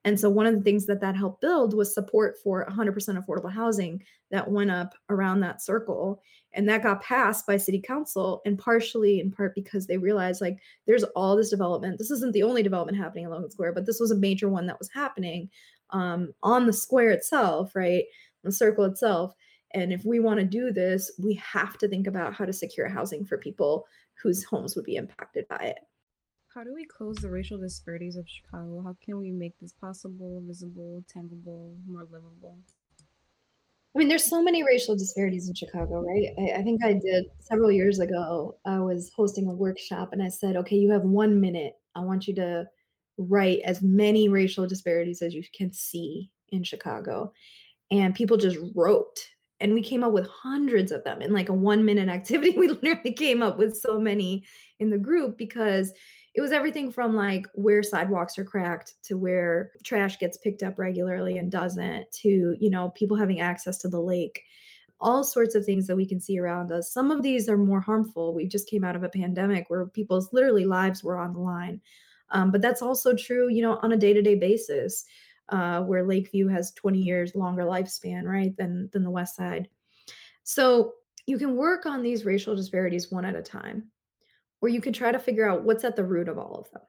Speaker 19: And so one of the things that that helped build was support for 100% affordable housing that went up around that circle. And that got passed by city council and partially in part because they realized like there's all this development. This isn't the only development happening along the square, but this was a major one that was happening um, on the square itself, right? The circle itself. And if we want to do this, we have to think about how to secure housing for people whose homes would be impacted by it.
Speaker 9: How do we close the racial disparities of Chicago? How can we make this possible, visible, tangible, more livable?
Speaker 19: I mean, there's so many racial disparities in Chicago, right? I, I, think I did several years ago. I was hosting a workshop and I said, okay, you have one minute. I want you to write as many racial disparities as you can see in Chicago. And people just wrote. And we came up with hundreds of them in like a one minute activity. We literally came up with so many in the group because it was everything from like where sidewalks are cracked to where trash gets picked up regularly and doesn't to you know people having access to the lake. All sorts of things that we can see around us. Some of these are more harmful. We just came out of a pandemic where people's literally lives were on the line. Um, but that's also true you know on a day-to-day basis uh, where lakeview has 20 years longer lifespan right than than the west side. So you can work on these racial disparities one at a time where you can try to figure out what's at the root of all of them.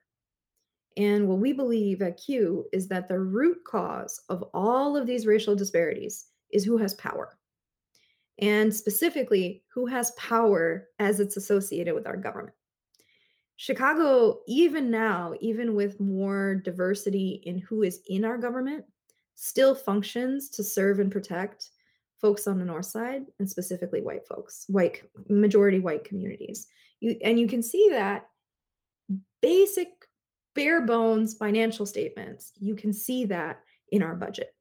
Speaker 19: And what we believe at CUE is that the root cause of all of these racial disparities is who has power. And specifically, who has power as it's associated with our government. Chicago, even now, even with more diversity in who is in our government, still functions to serve and protect folks on the north side and specifically white folks, white majority white communities. You and you can see that basic bare bones financial statements. You can see that in our budget.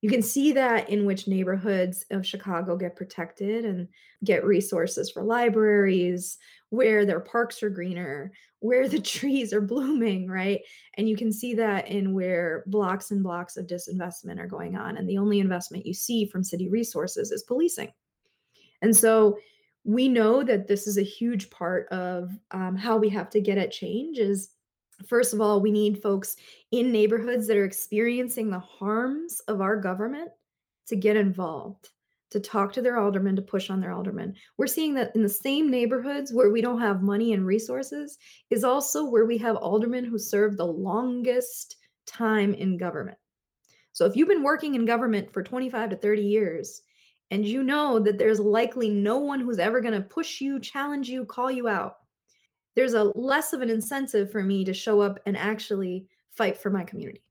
Speaker 19: You can see that in which neighborhoods of Chicago get protected and get resources for libraries, where their parks are greener, where the trees are blooming, right? And you can see that in where blocks and blocks of disinvestment are going on. And the only investment you see from city resources is policing. And so we know that this is a huge part of um, how we have to get at change is first of all we need folks in neighborhoods that are experiencing the harms of our government to get involved to talk to their aldermen to push on their aldermen we're seeing that in the same neighborhoods where we don't have money and resources is also where we have aldermen who serve the longest time in government so if you've been working in government for 25 to 30 years and you know that there's likely no one who's ever going to push you, challenge you, call you out, there's a less of an incentive for me to show up and actually fight for my community.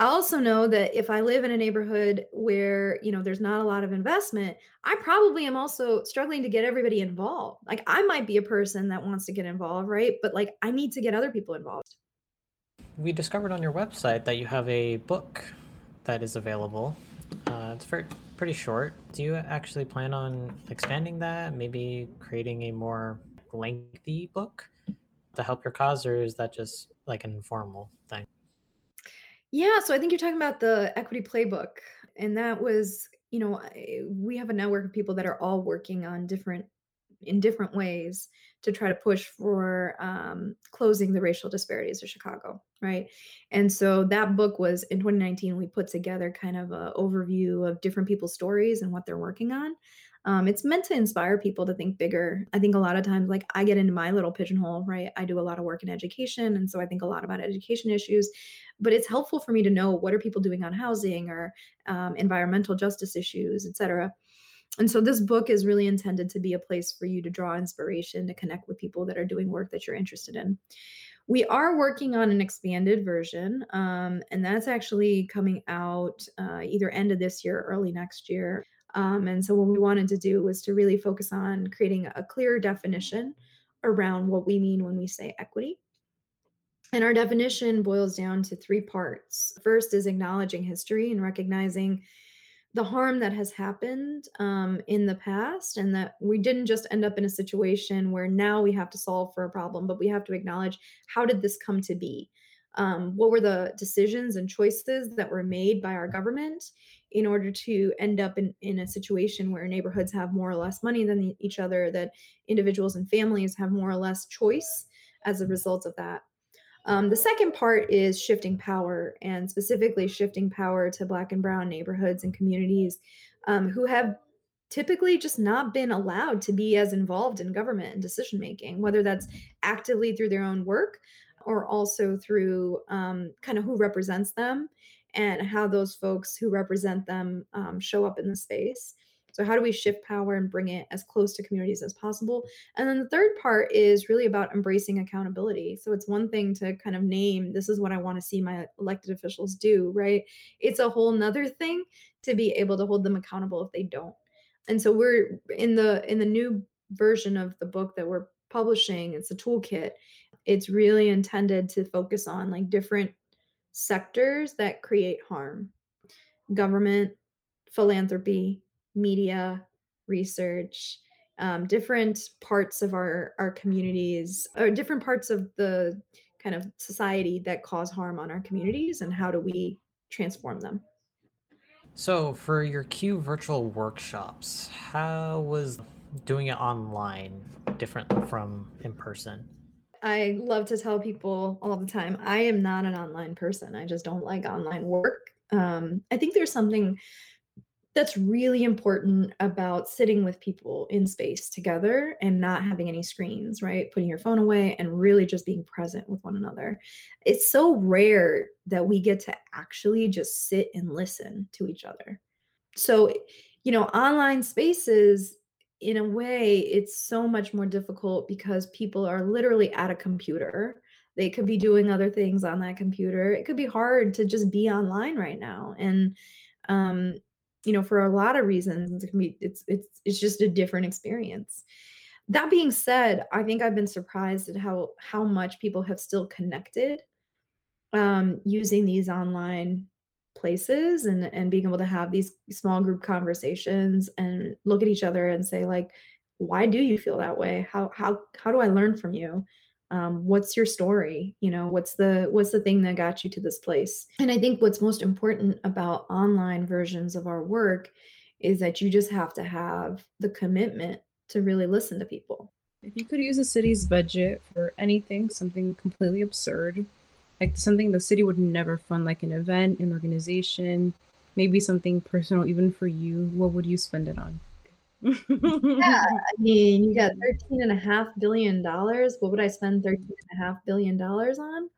Speaker 19: I also know that if I live in a neighborhood where, you know, there's not a lot of investment, I probably am also struggling to get everybody involved. Like I might be a person that wants to get involved, right? But like I need to get other people involved.
Speaker 18: We discovered on your website that you have a book that is available. Uh, it's for pretty short. Do you actually plan on expanding that? Maybe creating a more lengthy book to help your cause, or is that just like an informal thing?
Speaker 19: Yeah, so I think you're talking about the equity playbook, and that was, you know, we have a network of people that are all working on different in different ways to try to push for um, closing the racial disparities of Chicago, right? And so that book was in 2019. We put together kind of an overview of different people's stories and what they're working on. Um, it's meant to inspire people to think bigger. I think a lot of times, like I get into my little pigeonhole, right? I do a lot of work in education, and so I think a lot about education issues. But it's helpful for me to know what are people doing on housing or um, environmental justice issues, et cetera and so this book is really intended to be a place for you to draw inspiration to connect with people that are doing work that you're interested in we are working on an expanded version um, and that's actually coming out uh, either end of this year or early next year um, and so what we wanted to do was to really focus on creating a clear definition around what we mean when we say equity. And our definition boils down to three parts. First is acknowledging history and recognizing the harm that has happened um, in the past and that we didn't just end up in a situation where now we have to solve for a problem but we have to acknowledge how did this come to be? Um, what were the decisions and choices that were made by our government in order to end up in, in a situation where neighborhoods have more or less money than each other, that individuals and families have more or less choice as a result of that. Um, the second part is shifting power, and specifically shifting power to Black and Brown neighborhoods and communities um, who have typically just not been allowed to be as involved in government and decision making, whether that's actively through their own work or also through um, kind of who represents them and how those folks who represent them um, show up in the space. So, how do we shift power and bring it as close to communities as possible? And then the third part is really about embracing accountability. So, it's one thing to kind of name this is what I want to see my elected officials do, right? It's a whole nother thing to be able to hold them accountable if they don't. And so, we're in the in the new version of the book that we're publishing, it's a toolkit. It's really intended to focus on like different sectors that create harm government, philanthropy, media, research, um, different parts of our, our communities, or different parts of the kind of society that cause harm on our communities, and how do we transform them?
Speaker 18: So, for your CUE virtual workshops, how was doing it online different from in person?
Speaker 19: I love to tell people all the time I am not an online person. I just don't like online work. Um, I think there's something that's really important about sitting with people in space together and not having any screens, right? Putting your phone away and really just being present with one another. It's so rare that we get to actually just sit and listen to each other. So, you know, online spaces in a way, it's so much more difficult because people are literally at a computer. They could be doing other things on that computer. It could be hard to just be online right now. And um, you know, for a lot of reasons, it can be it's it's it's just a different experience. That being said, I think I've been surprised at how how much people have still connected um, using these online places and and being able to have these small group conversations and look at each other and say like why do you feel that way? How how how do i learn from you? Um, what's your story? You know what's the what's the thing that got you to this place? And i think what's most important about online versions of our work is that you just have to have the commitment to really listen to people.
Speaker 20: If you could use a city's budget for anything something completely absurd like something the city would never fund, like an event, an organization, maybe something personal, even for you. What would you spend it on?
Speaker 19: yeah, I mean, you got thirteen and a half billion dollars. What would I spend thirteen and a half billion dollars on?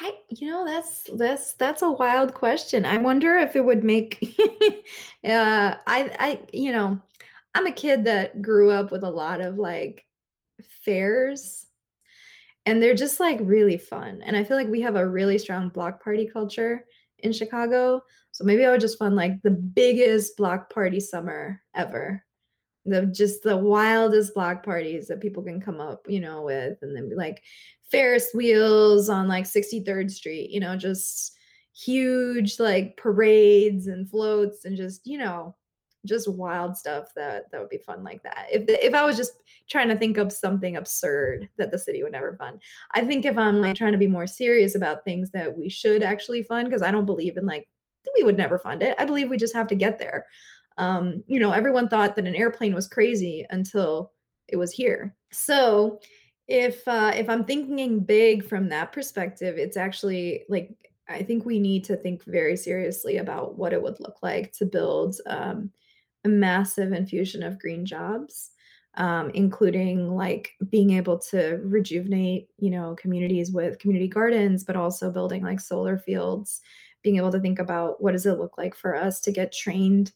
Speaker 19: I, you know, that's that's that's a wild question. I wonder if it would make. uh, I, I, you know, I'm a kid that grew up with a lot of like fairs and they're just like really fun. And I feel like we have a really strong block party culture in Chicago. So maybe I would just fund like the biggest block party summer ever. The just the wildest block parties that people can come up, you know, with, and then be like Ferris wheels on like 63rd Street, you know, just huge like parades and floats and just, you know, just wild stuff that that would be fun like that. If if I was just trying to think of something absurd that the city would never fund, I think if I'm like trying to be more serious about things that we should actually fund, because I don't believe in like we would never fund it. I believe we just have to get there. Um, you know, everyone thought that an airplane was crazy until it was here. So if uh, if I'm thinking big from that perspective, it's actually like I think we need to think very seriously about what it would look like to build um, a massive infusion of green jobs um, including like being able to rejuvenate you know communities with community gardens but also building like solar fields being able to think about what does it look like for us to get trained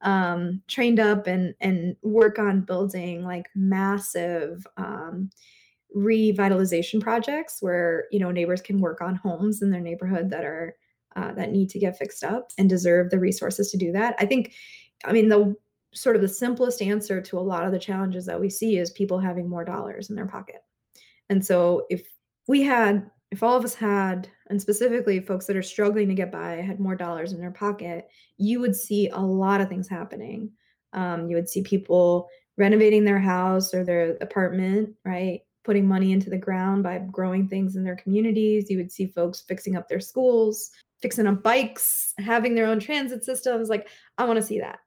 Speaker 19: um, trained up and and work on building like massive um, revitalization projects where you know neighbors can work on homes in their neighborhood that are uh, that need to get fixed up and deserve the resources to do that. I think I mean, the sort of the simplest answer to a lot of the challenges that we see is people having more dollars in their pocket. And so if we had, if all of us had, and specifically folks that are struggling to get by had more dollars in their pocket, you would see a lot of things happening. Um, you would see people renovating their house or their apartment, right? putting money into the ground by growing things in their communities. You would see folks fixing up their schools, fixing up bikes, having their own transit systems. Like, I want to see that.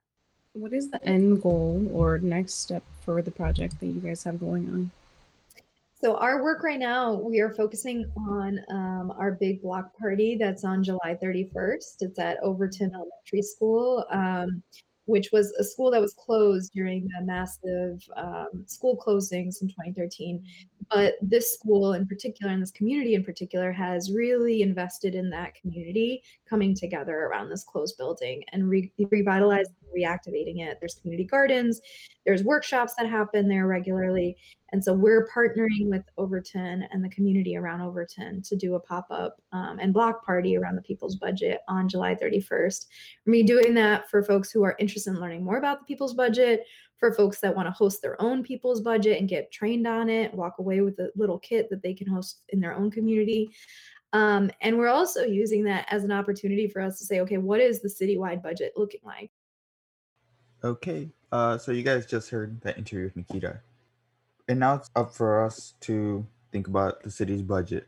Speaker 20: What is the end goal or next step for the project that you guys have going on?
Speaker 19: So our work right now, we are focusing on um, our big block party that's on July 31st. It's at Overton Elementary School. Um, which was a school that was closed during the massive um, school closings in 2013. But this school in particular, and this community in particular, has really invested in that community coming together around this closed building and re- revitalizing, reactivating it. There's community gardens, there's workshops that happen there regularly. And so we're partnering with Overton and the community around Overton to do a pop up um, and block party around the People's Budget on July 31st. We're doing that for folks who are interested in learning more about the People's Budget, for folks that want to host their own People's Budget and get trained on it, walk away with a little kit that they can host in their own community. Um, and we're also using that as an opportunity for us to say, okay, what is the citywide budget looking like?
Speaker 17: Okay, uh, so you guys just heard that interview with Niketa. And now it's up for us to think about the city's budget.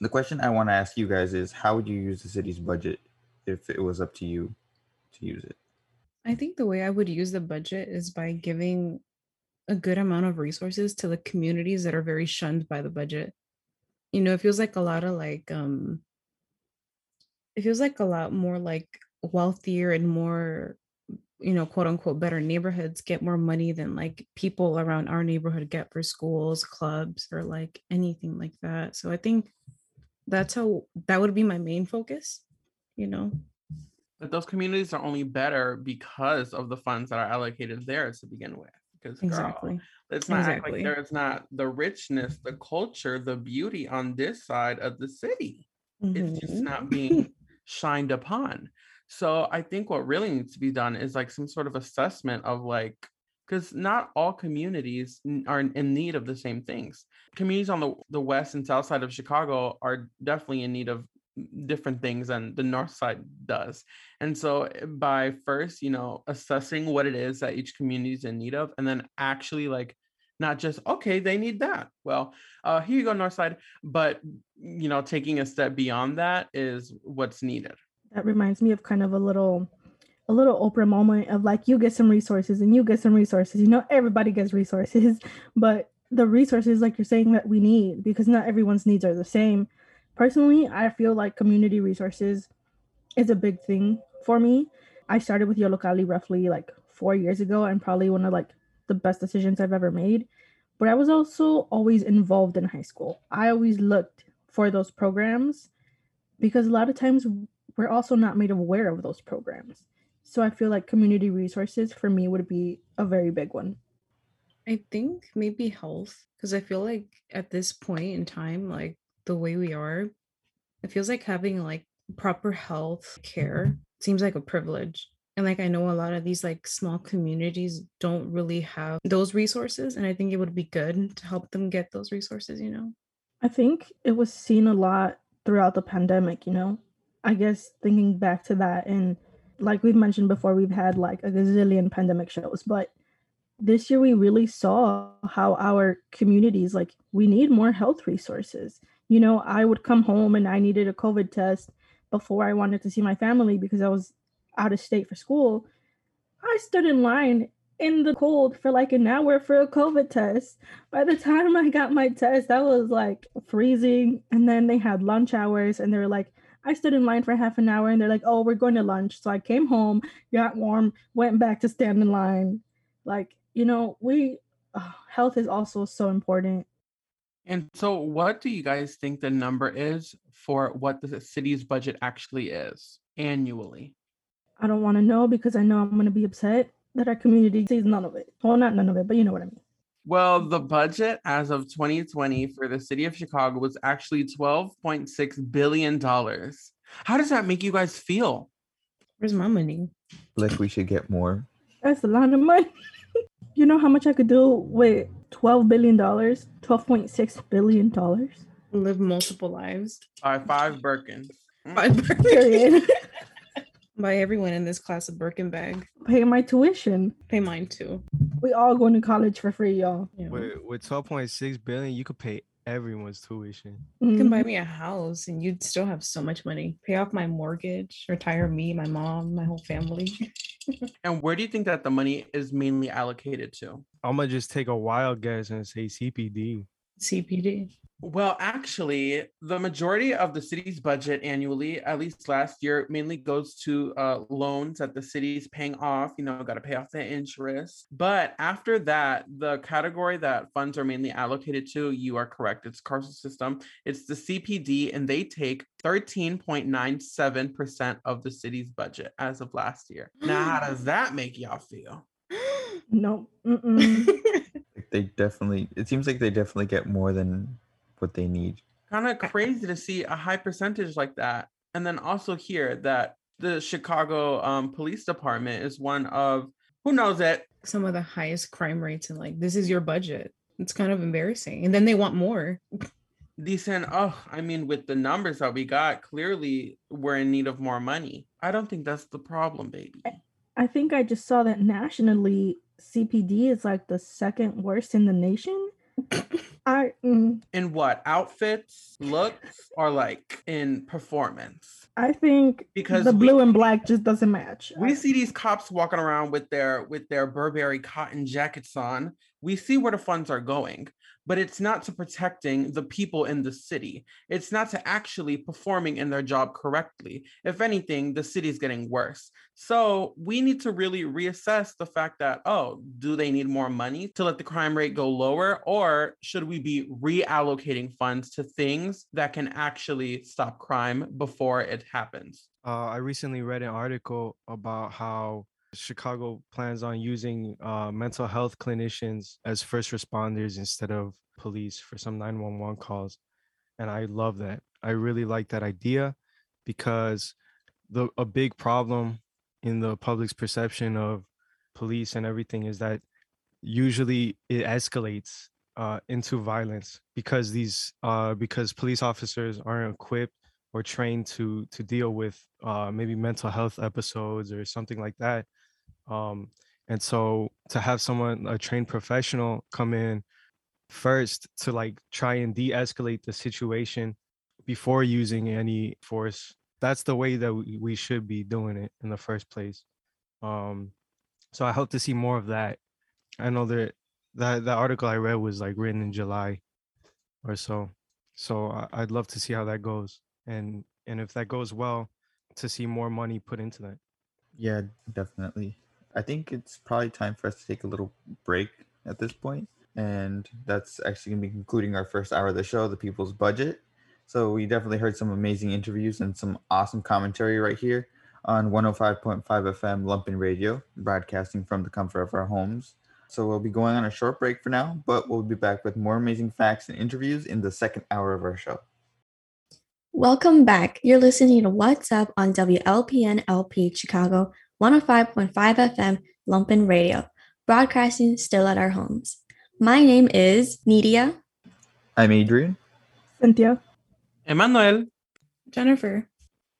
Speaker 17: The question I want to ask you guys is how would you use the city's budget if it was up to you to use it?
Speaker 20: I think the way I would use the budget is by giving a good amount of resources to the communities that are very shunned by the budget. You know, it feels like a lot of like um it feels like a lot more like wealthier and more you know, quote unquote, better neighborhoods get more money than like people around our neighborhood get for schools, clubs, or like anything like that. So I think that's how that would be my main focus, you know.
Speaker 4: But those communities are only better because of the funds that are allocated there to begin with. Because girl,
Speaker 20: exactly.
Speaker 4: It's not
Speaker 20: exactly.
Speaker 4: like there's not the richness, the culture, the beauty on this side of the city. It's just
Speaker 20: Mhm.
Speaker 4: not being shined upon. So I think what really needs to be done is like some sort of assessment of like because not all communities are in need of the same things. Communities on the, the west and south side of Chicago are definitely in need of different things than the north side does. And so eh, by first, you know, assessing what it is that each community is in need of and then actually like not just okay they need that well uh here you go north side but you know taking a step beyond that is what's needed
Speaker 7: That reminds me of kind of a little a little Oprah moment of like you get some resources and you get some resources. You know, everybody gets resources, but the resources like you're saying that we need because not everyone's needs are the same. Personally, I feel like community resources is a big thing for me. I started with Yollocalli roughly like four years ago and probably one of like the best decisions I've ever made. But I was also always involved in high school. I always looked for those programs because a lot of times we're also not made aware of those programs. So I feel like community resources for me would be a very big one.
Speaker 20: I think maybe health, because I feel like at this point in time, like the way we are, it feels like having like proper health care seems like a privilege. And like I know a lot of these like small communities don't really have those resources. And I think it would be good to help them get those resources, you know?
Speaker 7: I think it was seen a lot throughout the pandemic, you know? I guess thinking back to that, and like we've mentioned before, we've had like a gazillion pandemic shows, but this year we really saw how our communities, like, we need more health resources. You know, I would come home and I needed a COVID test before I wanted to see my family because I was out of state for school. I stood in line in the cold for like an hour for a COVID test. By the time I got my test, I was like freezing. And then they had lunch hours and they were like, I stood in line for half an hour and they're like, oh, we're going to lunch. So I came home, got warm, went back to stand in line. Like, you know, we, health is also so important.
Speaker 4: and so what do you guys think the number is for what the city's budget actually is annually
Speaker 7: I don't want to know because I know I'm going to be upset that our community sees none of it. Well, not none of it, but you know what I mean.
Speaker 4: Well, the budget as of 2020 for the city of Chicago was actually 12.6 billion dollars. How does that make you guys feel?
Speaker 20: Where's my money?
Speaker 17: Like we should get more.
Speaker 7: That's a lot of money. you know how much I could do with $12 billion? $12.6 billion?
Speaker 20: Live multiple lives.
Speaker 4: By five Birkins.
Speaker 20: By Birkin.
Speaker 7: Period.
Speaker 20: By everyone in this class of Birkin bag.
Speaker 7: Pay my tuition.
Speaker 20: Pay mine too.
Speaker 7: We all going to college for free, y'all.
Speaker 10: With, with 12.6 billion, you could pay everyone's tuition.
Speaker 20: You can buy
Speaker 7: Mm-hmm.
Speaker 20: me a house and you'd still have so much money. Pay off my mortgage, retire me, my mom, my whole family.
Speaker 4: And where do you think that the money is mainly allocated to?
Speaker 10: I'm gonna just take a wild guess and say CPD.
Speaker 20: CPD.
Speaker 4: Well, actually, the majority of the city's budget annually, at least last year, mainly goes to uh, loans that the city's paying off. You know, got to pay off the interest. But after that, the category that funds are mainly allocated to, you are correct. It's carceral system. It's the CPD, and they take 13.97% of the city's budget as of last year. Now, how does that make y'all feel?
Speaker 7: No.
Speaker 17: They definitely. It seems like they definitely get more than what they need.
Speaker 4: kind of crazy to see a high percentage like that. And then also hear that the Chicago um, Police Department is one of who knows it.
Speaker 20: Some of the highest crime rates and like this is your budget. It's kind of embarrassing. And then they want more.
Speaker 4: Decent. Oh, I mean, with the numbers that we got, clearly we're in need of more money. I don't think that's the problem, baby.
Speaker 7: I think I just saw that nationally CPD is like the second worst in the nation. I mm,
Speaker 4: In what outfits, looks, or like in performance?
Speaker 7: I think
Speaker 4: Because
Speaker 7: the
Speaker 4: we-
Speaker 7: blue and black just doesn't match.
Speaker 4: We see these cops walking around with their with their Burberry cotton jackets on. We see where the funds are going, but it's not to protecting the people in the city. It's not to actually performing in their job correctly. If anything, the city's getting worse. So we need to really reassess the fact that oh, do they need more money to let the crime rate go lower, or should we be reallocating funds to things that can actually stop crime before it happens?
Speaker 10: Uh, I recently read an article about how Chicago plans on using uh, mental health clinicians as first responders instead of police for some 911 calls. And I love that. I really like that idea because the a big problem in the public's perception of police and everything is that usually it escalates uh, into violence because these uh, because police officers aren't equipped or trained to to deal with uh, maybe mental health episodes or something like that. Um, and so to have someone a trained professional come in first to like try and de-escalate the situation before using any force that's the way that we, should be doing it in the first place. Um so i hope to see more of that. I know that that the article i read was like written in july or so. So i'd love to see how that goes and and if that goes well to see more money put into that.
Speaker 17: Yeah, definitely. I think it's probably time for us to take a little break at this point, and that's actually going to be concluding our first hour of the show, The People's Budget. So we definitely heard some amazing interviews and some awesome commentary right here on 105.5 FM Lumpen Radio, broadcasting from the comfort of our homes. So we'll be going on a short break for now, but we'll be back with more amazing facts and interviews in the second hour of our show.
Speaker 5: Welcome back. You're listening to What's Up on WLPN LP Chicago 105.5 FM Lumpen Radio, broadcasting still at our homes. My name is Nidia.
Speaker 17: I'm Adrian.
Speaker 7: Cynthia.
Speaker 4: Emmanuel.
Speaker 20: Jennifer.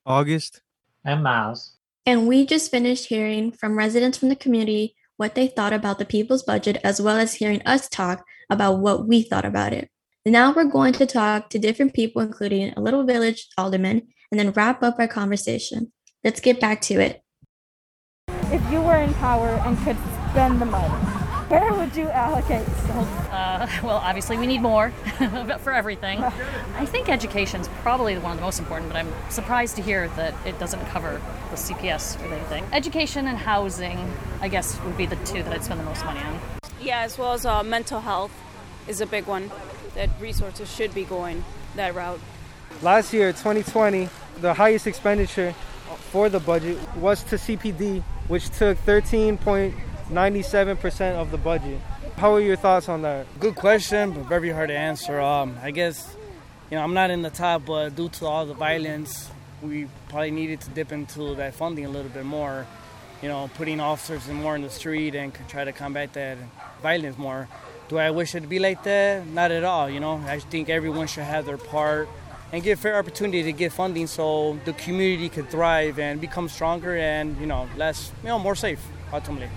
Speaker 10: august
Speaker 18: And Miles.
Speaker 5: And we just finished hearing from residents from the community what they thought about the people's budget, as well as hearing us talk about what we thought about it. Now we're going to talk to different people, including a little village alderman, and then wrap up our conversation. Let's get back to it.
Speaker 21: If you were in power and could spend the money, where would you allocate?
Speaker 22: Uh, well, obviously, we need more for everything. I think education's probably one of the most important, but I'm surprised to hear that it doesn't cover the CPS related thing. Education and housing, I guess, would be the two that I'd spend the most money on.
Speaker 13: Yeah, as well as uh, mental health is a big one that resources should be going that route.
Speaker 14: Last year, 2020, the highest expenditure for the budget was to CPD, which took 13.97% of the budget. How are your thoughts on that?
Speaker 11: Good question, but very hard to answer. Um, I guess, you know, I'm not in the top, but due to all the violence, we probably needed to dip into that funding a little bit more. You know, putting officers in more in the street and try to combat that violence more. Do I wish it to be like that? Not at all. You know, I think everyone should have their part and get fair opportunity to get funding so the community can thrive and become stronger and you know less, you know, more safe ultimately.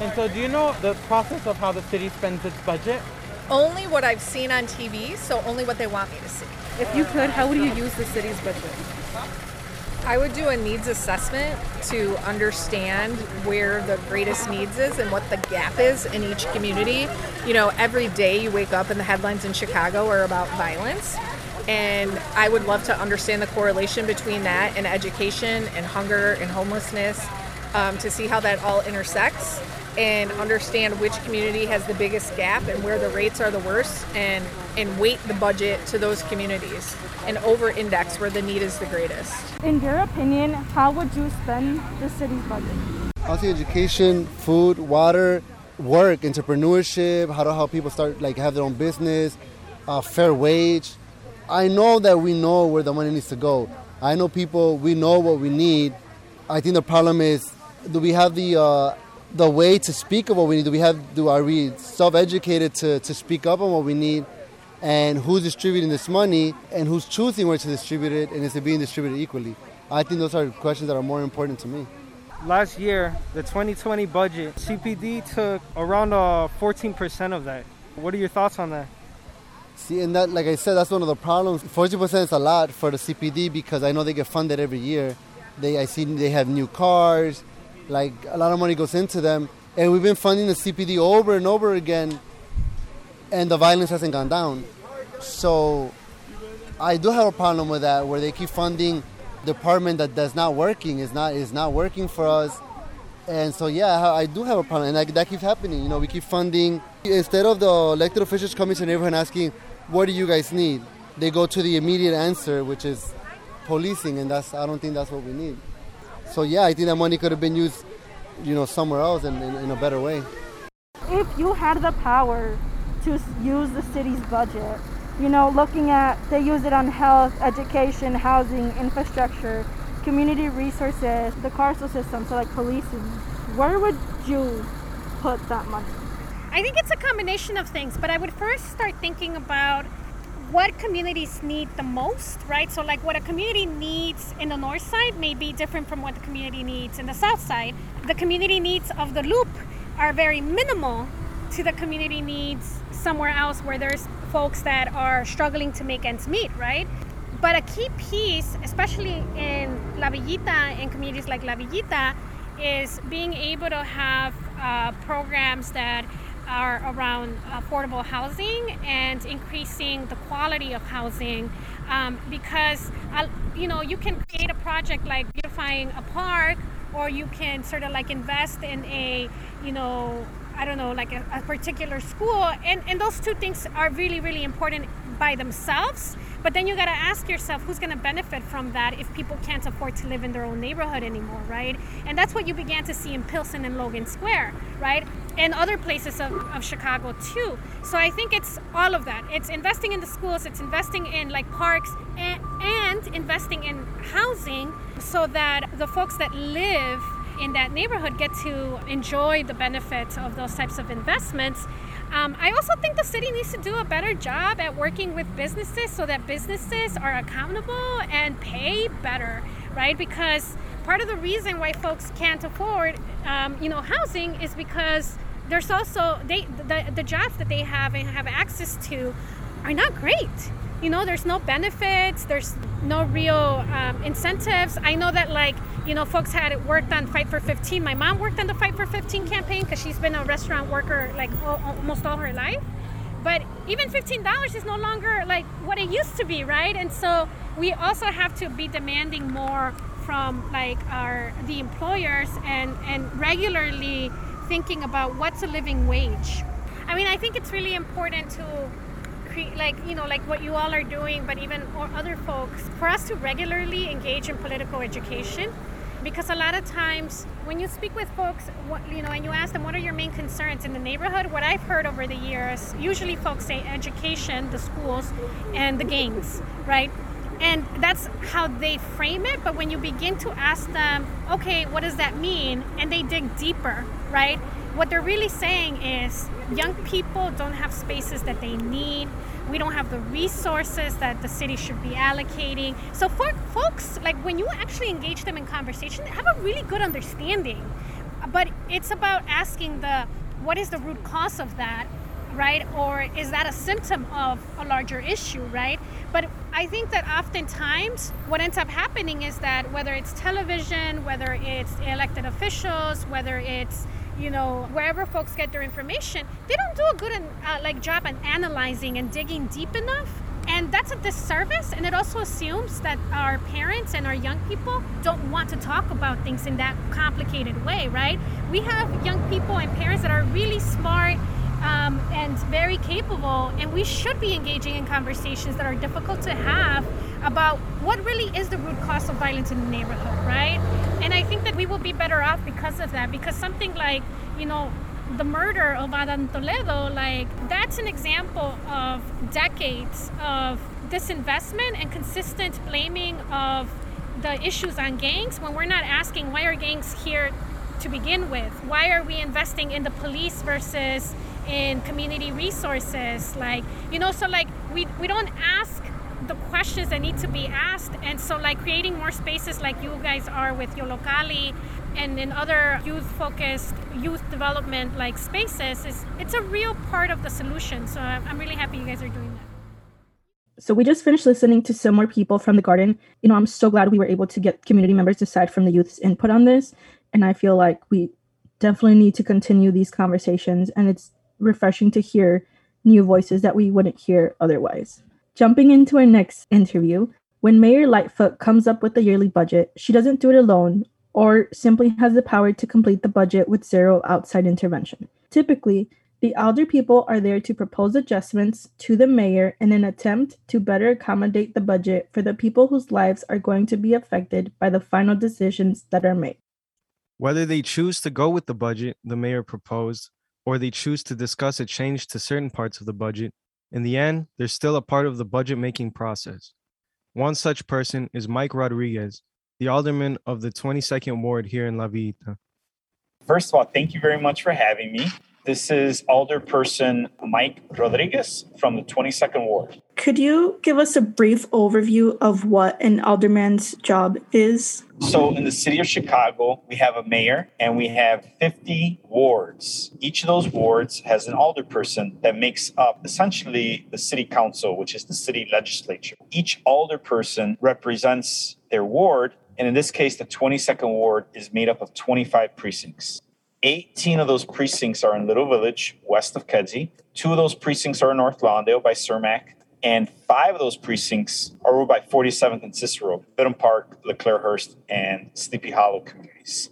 Speaker 4: And so, do you know the process of how the city spends its budget?
Speaker 1: Only what I've seen on TV, so only what they want me to see.
Speaker 21: If you could, how would you use the city's budget?
Speaker 1: I would do a needs assessment to understand where the greatest needs is and what the gap is in each community. You know, every day you wake up and the headlines in Chicago are about violence. And I would love to understand the correlation between that and education and hunger and homelessness um, to see how that all intersects and understand which community has the biggest gap and where the rates are the worst and, and weight the budget to those communities and over index where the need is the greatest.
Speaker 21: In your opinion, how would you spend the city's budget?
Speaker 23: I'll education, food, water, work, entrepreneurship, how to help people start like have their own business, uh, fair wage. I know that we know where the money needs to go. I know people, we know what we need. I think the problem is, do we have the uh, the way to speak of what we need? Do we have do are we self-educated to, to speak up on what we need? And who's distributing this money and who's choosing where to distribute it and is it being distributed equally? I think those are questions that are more important to me.
Speaker 10: Last year, the 2020 budget, CPD took around uh, 14% of that. What are your thoughts on that?
Speaker 23: See, and that, like I said, that's one of the problems. 40% is a lot for the CPD because I know they get funded every year. They, I see they have new cars, like a lot of money goes into them, and we've been funding the CPD over and over again, and the violence hasn't gone down. So I do have a problem with that, where they keep funding department that that's not working is not is not working for us. And so yeah, I do have a problem, and that, that keeps happening. You know, we keep funding instead of the elected officials coming to the neighborhood and asking, "What do you guys need?" They go to the immediate answer, which is policing, and that's I don't think that's what we need. So yeah, I think that money could have been used, you know, somewhere else and in, in a better way.
Speaker 21: If you had the power to use the city's budget, you know, looking at they use it on health, education, housing, infrastructure, community resources, the carceral system, so like policing, where would you put that money?
Speaker 15: I think it's a combination of things, but I would first start thinking about what communities need the most, right? So, like what a community needs in the north side may be different from what the community needs in the south side. The community needs of the loop are very minimal to the community needs somewhere else where there's folks that are struggling to make ends meet, right? But a key piece, especially in La Villita and communities like La Villita, is being able to have uh, programs that are around affordable housing and increasing the quality of housing um, because uh, you know you can create a project like beautifying a park or you can sort of like invest in a you know I don't know, like a, a, particular school. And, and those two things are really, really important by themselves. But then you got to ask yourself who's going to benefit from that if people can't afford to live in their own neighborhood anymore, right? And that's what you began to see in Pilsen and Logan Square, right? And other places of, of Chicago too. So I think it's all of that. It's investing in the schools, it's investing in like parks, and, and investing in housing so that the folks that live in that neighborhood get to enjoy the benefits of those types of investments. Um, I also think the city needs to do a better job at working with businesses so that businesses are accountable and pay better, right? Because part of the reason why folks can't afford, um, you know, housing is because there's also they the, the jobs that they have and have access to are not great you know there's no benefits there's no real um, incentives. I know that like you know folks had worked on fight for 15 my mom worked on the fight for 15 campaign because she's been a restaurant worker like all, almost all her life. But even $15 is no longer like what it used to be right? And so we also have to be demanding more from like our the employers and and regularly thinking about what's a living wage. I mean i think it's really important to like you know like what you all are doing but even or other folks for us to regularly engage in political education. Because a lot of times when you speak with folks what, you know and you ask them what are your main concerns? In the neighborhood what i've heard over the years usually folks say education the schools and the gangs right? And that's how they frame it but when you begin to ask them okay what does that mean? and they dig deeper right? What they're really saying is young people don't have spaces that they need. We don't have the resources that the city should be allocating. So, for folks, like when you actually engage them in conversation, they have a really good understanding. But it's about asking the what is the root cause of that, right? Or is that a symptom of a larger issue, right? But I think that oftentimes what ends up happening is that whether it's television, whether it's elected officials, whether it's you know wherever folks get their information, they don't do a good uh, like job at analyzing and digging deep enough. And that's a disservice and it also assumes that our parents and our young people don't want to talk about things in that complicated way right? We have young people and parents that are really smart um, and very capable and we should be engaging in conversations that are difficult to have about what really is the root cause of violence in the neighborhood right and i think that we will be better off because of that because something like you know the murder of Adan Toledo, like that's an example of decades of disinvestment and consistent blaming of the issues on gangs when we're not asking why are gangs here to begin with? Why are we investing in the police versus in community resources? Like, you know, so like we, we don't ask the questions that need to be asked. And so like creating more spaces like you guys are with Yollocalli and in other youth focused youth development like spaces is it's a real part of the solution so i'm really happy you guys are doing that
Speaker 7: so we just finished listening to some more people from the garden you know i'm so glad we were able to get community members aside from the youth's input on this and i feel like we definitely need to continue these conversations and it's refreshing to hear new voices that we wouldn't hear otherwise jumping into our next interview when Mayor Lightfoot comes up with the yearly budget, she doesn't do it alone or simply has the power to complete the budget with zero outside intervention. Typically, the alder people are there to propose adjustments to the mayor in an attempt to better accommodate the budget for the people whose lives are going to be affected by the final decisions that are made.
Speaker 10: Whether they choose to go with the budget the mayor proposed, or they choose to discuss a change to certain parts of the budget, in the end, they're still a part of the budget making process. One such person is Mike Rodriguez, the alderman of the 22nd Ward here in La Villita.
Speaker 24: First of all, thank you very much for having me. This is Alderperson Mike Rodriguez from the 22nd Ward.
Speaker 7: Could you give us a brief overview of what an alderman's job is?
Speaker 24: So, in the city of Chicago, we have a mayor and we have 50 wards. Each of those wards has an alderperson that makes up essentially the city council, which is the city legislature. Each alderperson represents their ward and in this case, the 22nd Ward is made up of 25 precincts. 18 of those precincts are in Little Village, west of Kedzie. Two of those precincts are in North Lawndale by Cermak. And five of those precincts are ruled by 47th and Cicero, Vittum Park, LeClairehurst, and Sleepy Hollow communities.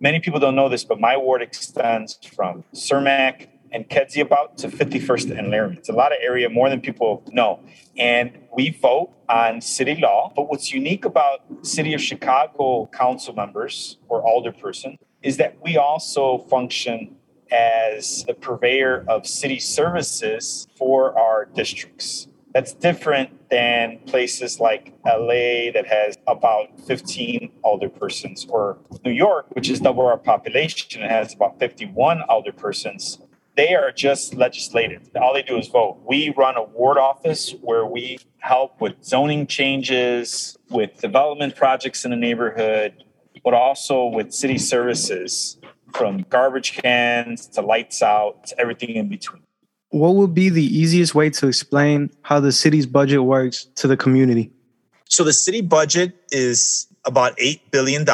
Speaker 24: Many people don't know this, but my ward extends from Cermak and Kedzie about to 51st and Laramie. It's a lot of area, more than people know. And we vote on city law. But what's unique about City of Chicago council members or alderperson is that we also function as the purveyor of city services for our districts. That's different than places like LA that has about 15 alderpersons, or New York, which is double our population and has about 51 alderpersons they are just legislative. All they do is vote. We run a ward office where we help with zoning changes, with development projects in the neighborhood, but also with city services from garbage cans to lights out to everything in between.
Speaker 10: What would be the easiest way to explain how the city's budget works to the community?
Speaker 24: So, the city budget is about $8 billion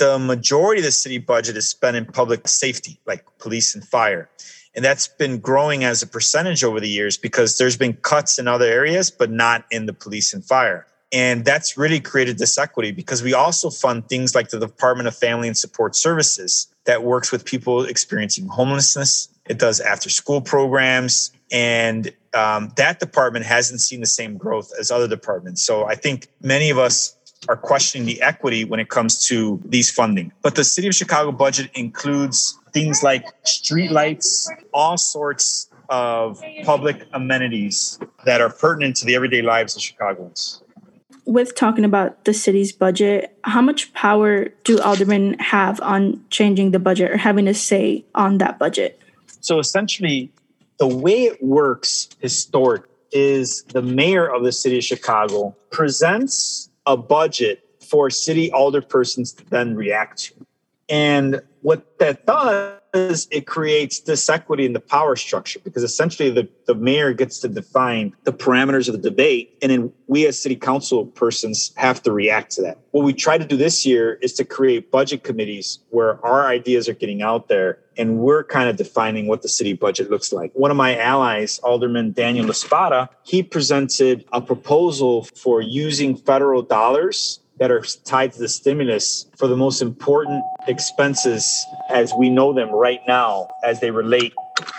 Speaker 24: the majority of the city budget is spent in public safety, like police and fire. And that's been growing as a percentage over the years because there's been cuts in other areas, but not in the police and fire. And that's really created this equity because we also fund things like the Department of Family and Support Services that works with people experiencing homelessness. It does after school programs. And um, that department hasn't seen the same growth as other departments. So I think many of us are questioning the equity when it comes to these funding. But the city of Chicago budget includes things like street lights, all sorts of public amenities that are pertinent to the everyday lives of Chicagoans.
Speaker 7: With talking about the city's budget, how much power do aldermen have on changing the budget or having a say on that budget?
Speaker 24: So essentially, the way it works historically is the mayor of the city of Chicago presents a budget for city alderpersons to then react to. And what that does, is it creates disequity in the power structure because essentially the, the mayor gets to define the parameters of the debate. And then we as city council persons have to react to that. What we try to do this year is to create budget committees where our ideas are getting out there and we're kind of defining what the city budget looks like. One of my allies, Alderman Daniel La Spata, he presented a proposal for using federal dollars that are tied to the stimulus for the most important expenses as we know them right now as they relate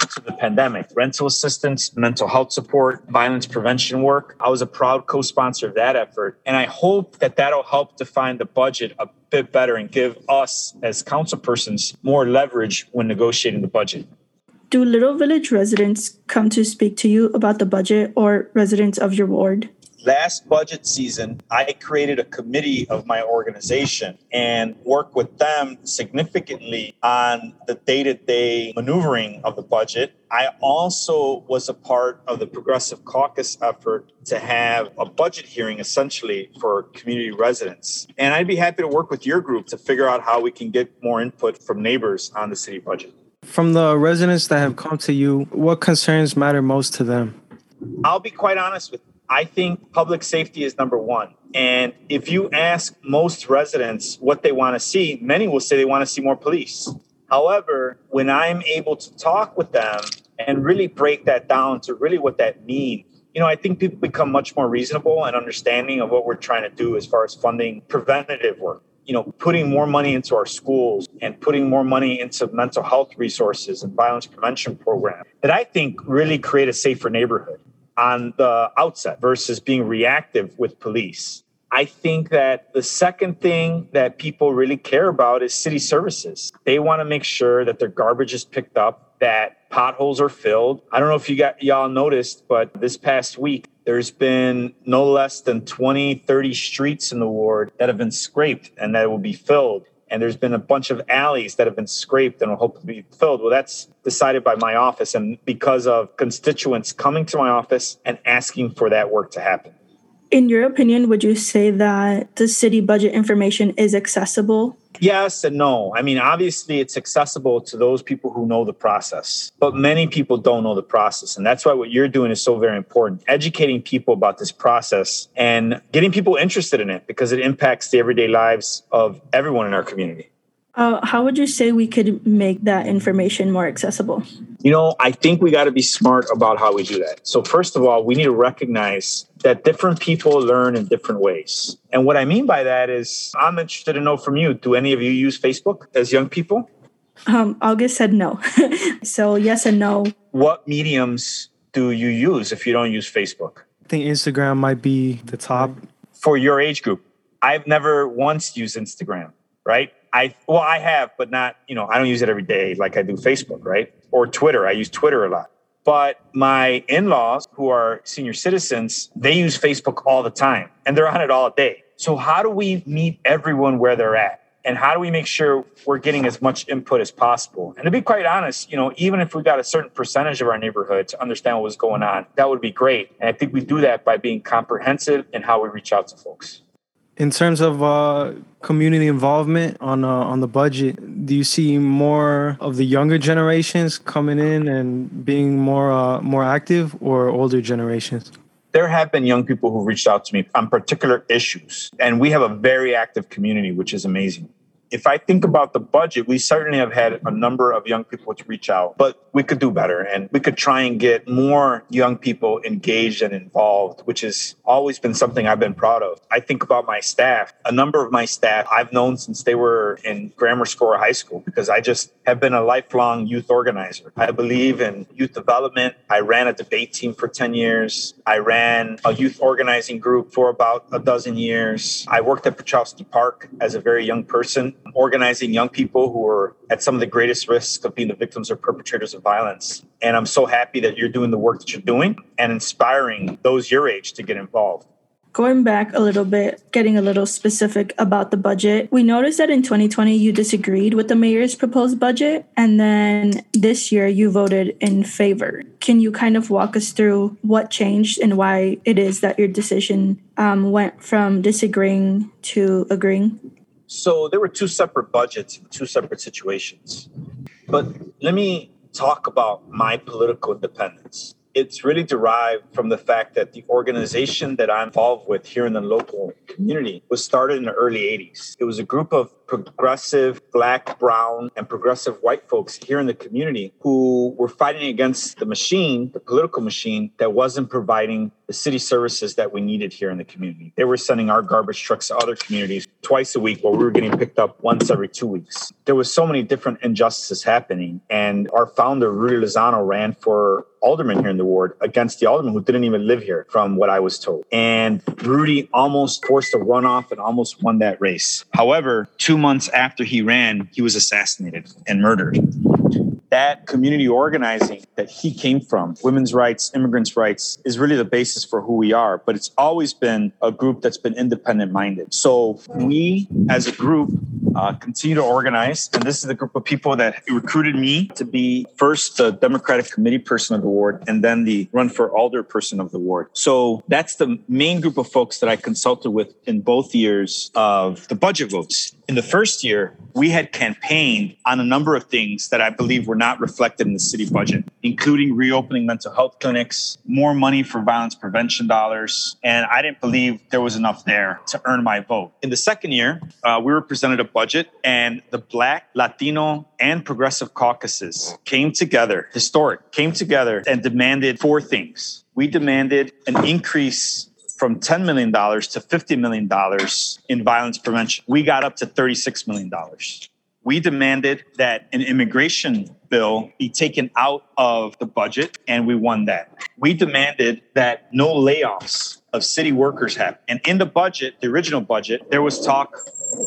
Speaker 24: to the pandemic rental assistance, mental health support, violence prevention work. I was a proud co sponsor of that effort. And I hope that that'll help define the budget a bit better and give us as council persons more leverage when negotiating the budget.
Speaker 7: Do Little Village residents come to speak to you about the budget or residents of your ward?
Speaker 24: Last budget season, I created a committee of my organization and worked with them significantly on the day to day maneuvering of the budget. I also was a part of the Progressive Caucus effort to have a budget hearing essentially for community residents. And I'd be happy to work with your group to figure out how we can get more input from neighbors on the city budget.
Speaker 10: From the residents that have come to you, what concerns matter most to them?
Speaker 24: I'll be quite honest with you. I think public safety is number one. And if you ask most residents what they want to see, many will say they want to see more police. However, when I'm able to talk with them and really break that down to really what that means, you know, I think people become much more reasonable and understanding of what we're trying to do as far as funding preventative work. You know, putting more money into our schools and putting more money into mental health resources and violence prevention programs that I think really create a safer neighborhood on the outset versus being reactive with police. I think that the second thing that people really care about is city services. They want to make sure that their garbage is picked up, that potholes are filled. I don't know if you got y'all noticed, but this past week there's been no less than 20, 30 streets in the ward that have been scraped and that will be filled and there's been a bunch of alleys that have been scraped and will hopefully be filled. Well, that's decided by my office and because of constituents coming to my office and asking for that work to happen.
Speaker 7: In your opinion, would you say that the city budget information is accessible?
Speaker 24: Yes and no. I mean, obviously, it's accessible to those people who know the process, but many people don't know the process. And that's why what you're doing is so very important educating people about this process and getting people interested in it because it impacts the everyday lives of everyone in our community.
Speaker 7: Uh, how would you say we could make that information more accessible?
Speaker 24: You know, I think we got to be smart about how we do that. So, first of all, we need to recognize that different people learn in different ways. And what I mean by that is, I'm interested to know from you do any of you use Facebook as young people?
Speaker 7: Um, August said no. so, yes and no.
Speaker 24: What mediums do you use if you don't use Facebook?
Speaker 10: I think Instagram might be the top.
Speaker 24: For your age group, I've never once used Instagram, right? I well, I have, but not you know, I don't use it every day like I do Facebook, right? Or Twitter. I use Twitter a lot. But my in-laws, who are senior citizens, they use Facebook all the time, and they're on it all day. So how do we meet everyone where they're at? And how do we make sure we're getting as much input as possible? And to be quite honest, you know, even if we got a certain percentage of our neighborhood to understand what was going on, that would be great. And I think we do that by being comprehensive in how we reach out to folks.
Speaker 10: In terms of uh, community involvement on uh, on the budget, do you see more of the younger generations coming in and being more uh, more active, or older generations?
Speaker 24: There have been young people who reached out to me on particular issues, and we have a very active community, which is amazing if I think about the budget, we certainly have had a number of young people to reach out, but we could do better and we could try and get more young people engaged and involved, which has always been something I've been proud of. I think about my staff. A number of my staff I've known since they were in grammar school or high school because I just have been a lifelong youth organizer. I believe in youth development. I ran a debate team for 10 years. I ran a youth organizing group for about a dozen years. I worked at Piotrowski Park as a very young person organizing young people who are at some of the greatest risks of being the victims or perpetrators of violence. And I'm so happy that you're doing the work that you're doing and inspiring those your age to get involved.
Speaker 7: Going back a little bit, getting a little specific about the budget, we noticed that in 2020 you disagreed with the mayor's proposed budget, and then this year you voted in favor. Can you kind of walk us through what changed and why it is that your decision um, went from disagreeing to agreeing?
Speaker 24: So there were two separate budgets, two separate situations. But let me talk about my political independence it's really derived from the fact that the organization that I'm involved with here in the local community was started in the early 80s. It was a group of progressive black, brown, and progressive white folks here in the community who were fighting against the machine, the political machine, that wasn't providing the city services that we needed here in the community. They were sending our garbage trucks to other communities twice a week while we were getting picked up once every two weeks. There was so many different injustices happening. And our founder, Rudy Lozano, ran for alderman here in the ward against the alderman who didn't even live here, from what I was told. And Rudy almost forced a runoff and almost won that race. However, two months after he ran, he was assassinated and murdered. That community organizing that he came from, women's rights, immigrants' rights, is really the basis for who we are. But it's always been a group that's been independent minded. So we, as a group, uh, continue to organize. And this is the group of people that recruited me to be first the Democratic Committee person of the ward and then the run for alder person of the ward. So that's the main group of folks that I consulted with in both years of the budget votes. In the first year, we had campaigned on a number of things that I believe were not reflected in the city budget, including reopening mental health clinics, more money for violence prevention dollars. And I didn't believe there was enough there to earn my vote. In the second year, uh, we were presented a budget, and the Black, Latino, and Progressive caucuses came together, historic, came together and demanded four things. We demanded an increase from $10 million to $50 million in violence prevention. We got up to $36 million. We demanded that an immigration bill be taken out of the budget, and we won that. We demanded that no layoffs of city workers happen. And in the budget, the original budget, there was talk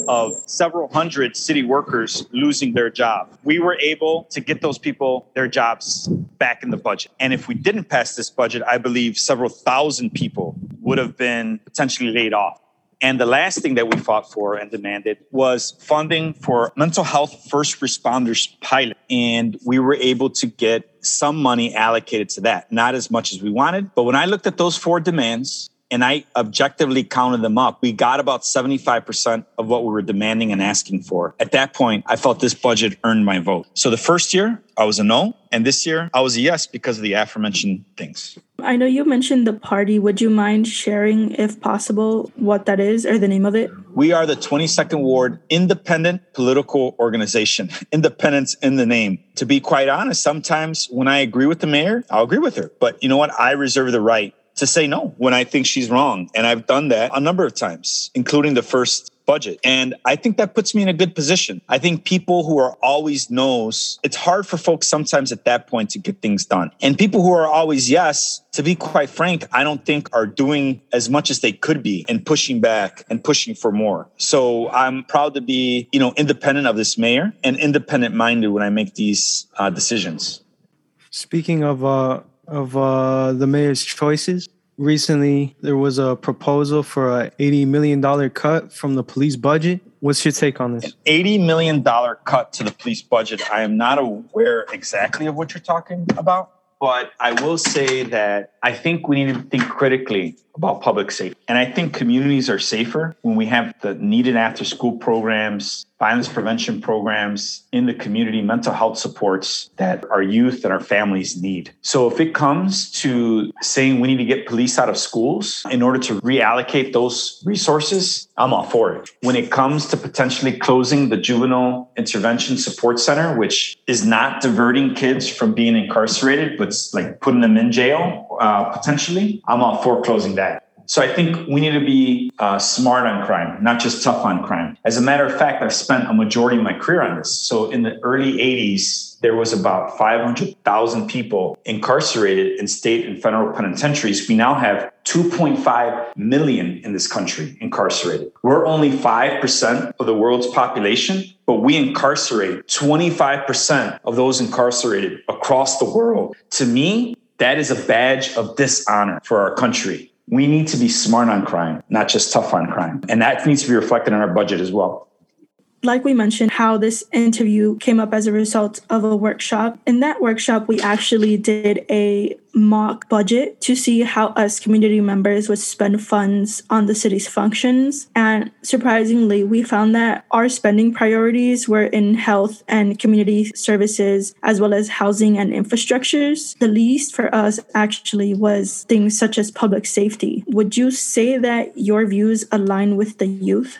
Speaker 24: of several hundred city workers losing their job. We were able to get those people their jobs back in the budget. And if we didn't pass this budget, I believe several thousand people would have been potentially laid off. And the last thing that we fought for and demanded was funding for mental health first responders pilot. And we were able to get some money allocated to that, not as much as we wanted. But when I looked at those four demands, and I objectively counted them up, we got about 75% of what we were demanding and asking for. At that point, I felt this budget earned my vote. So the first year, I was a no. And this year, I was a yes because of the aforementioned things.
Speaker 7: I know you mentioned the party. Would you mind sharing, if possible, what that is or the name of it?
Speaker 24: We are the 22nd Ward Independent Political Organization. Independence in the name. To be quite honest, sometimes when I agree with the mayor, I'll agree with her. But you know what? I reserve the right to say no when I think she's wrong. And I've done that a number of times, including the first budget. And I think that puts me in a good position. I think people who are always no's, it's hard for folks sometimes at that point to get things done. And people who are always yes, to be quite frank, I don't think are doing as much as they could be and pushing back and pushing for more. So I'm proud to be, you know, independent of this mayor and independent minded when I make these uh, decisions.
Speaker 10: Speaking of uh, of uh, the mayor's choices. Recently, there was a proposal for a $80 million cut from the police budget. What's your take on this?
Speaker 24: $80 million cut to the police budget. I am not aware exactly of what you're talking about, but I will say that I think we need to think critically about public safety. And I think communities are safer when we have the needed after school programs, violence prevention programs in the community, mental health supports that our youth and our families need. So if it comes to saying we need to get police out of schools in order to reallocate those resources, I'm all for it. When it comes to potentially closing the juvenile intervention support center, which is not diverting kids from being incarcerated, but like putting them in jail uh, potentially, I'm all for closing that. So I think we need to be uh, smart on crime, not just tough on crime. As a matter of fact, I've spent a majority of my career on this. So in the early 80s, there was about 500,000 people incarcerated in state and federal penitentiaries. We now have 2.5 million in this country incarcerated. We're only 5% of the world's population, but we incarcerate 25% of those incarcerated across the world. To me, that is a badge of dishonor for our country we need to be smart on crime, not just tough on crime. And that needs to be reflected in our budget as well.
Speaker 7: Like we mentioned, how this interview came up as a result of a workshop. In that workshop, we actually did a mock budget to see how us community members would spend funds on the city's functions. And surprisingly, we found that our spending priorities were in health and community services, as well as housing and infrastructures. The least for us actually was things such as public safety. Would you say that your views align with the youth?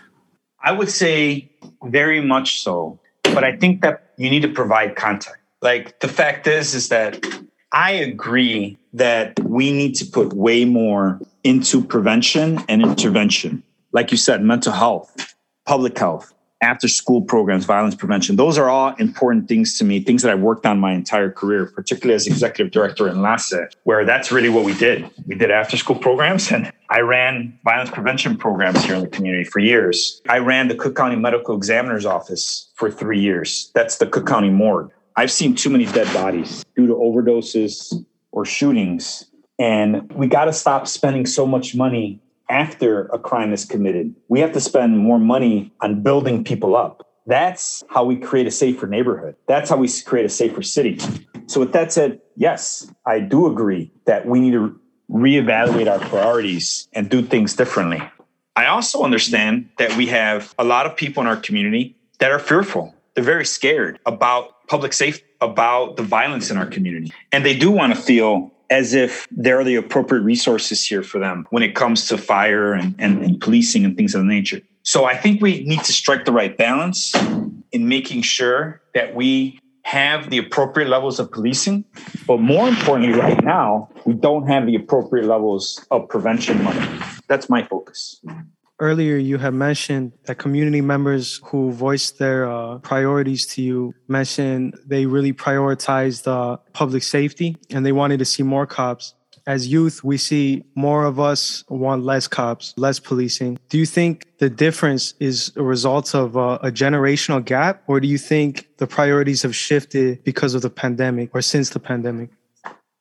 Speaker 24: I would say very much so. But I think that you need to provide context. Like the fact is, is that I agree that we need to put way more into prevention and intervention. Like you said, mental health, public health, after school programs, violence prevention. Those are all important things to me, things that I've worked on my entire career, particularly as executive director in Enlace, where that's really what we did. We did after school programs and I ran violence prevention programs here in the community for years. I ran the Cook County Medical Examiner's Office for three years. That's the Cook County Morgue. I've seen too many dead bodies due to overdoses or shootings. And we got to stop spending so much money after a crime is committed. We have to spend more money on building people up. That's how we create a safer neighborhood. That's how we create a safer city. So, with that said, yes, I do agree that we need to reevaluate our priorities and do things differently. I also understand that we have a lot of people in our community that are fearful. They're very scared about public safety, about the violence in our community. And they do want to feel as if there are the appropriate resources here for them when it comes to fire and, and, and policing and things of the nature. So I think we need to strike the right balance in making sure that we have the appropriate levels of policing. But more importantly, right now, we don't have the appropriate levels of prevention money. That's my focus
Speaker 10: earlier you had mentioned that community members who voiced their uh, priorities to you mentioned they really prioritized uh, public safety and they wanted to see more cops. As youth we see more of us want less cops less policing. Do you think the difference is a result of uh, a generational gap or do you think the priorities have shifted because of the pandemic or since the pandemic?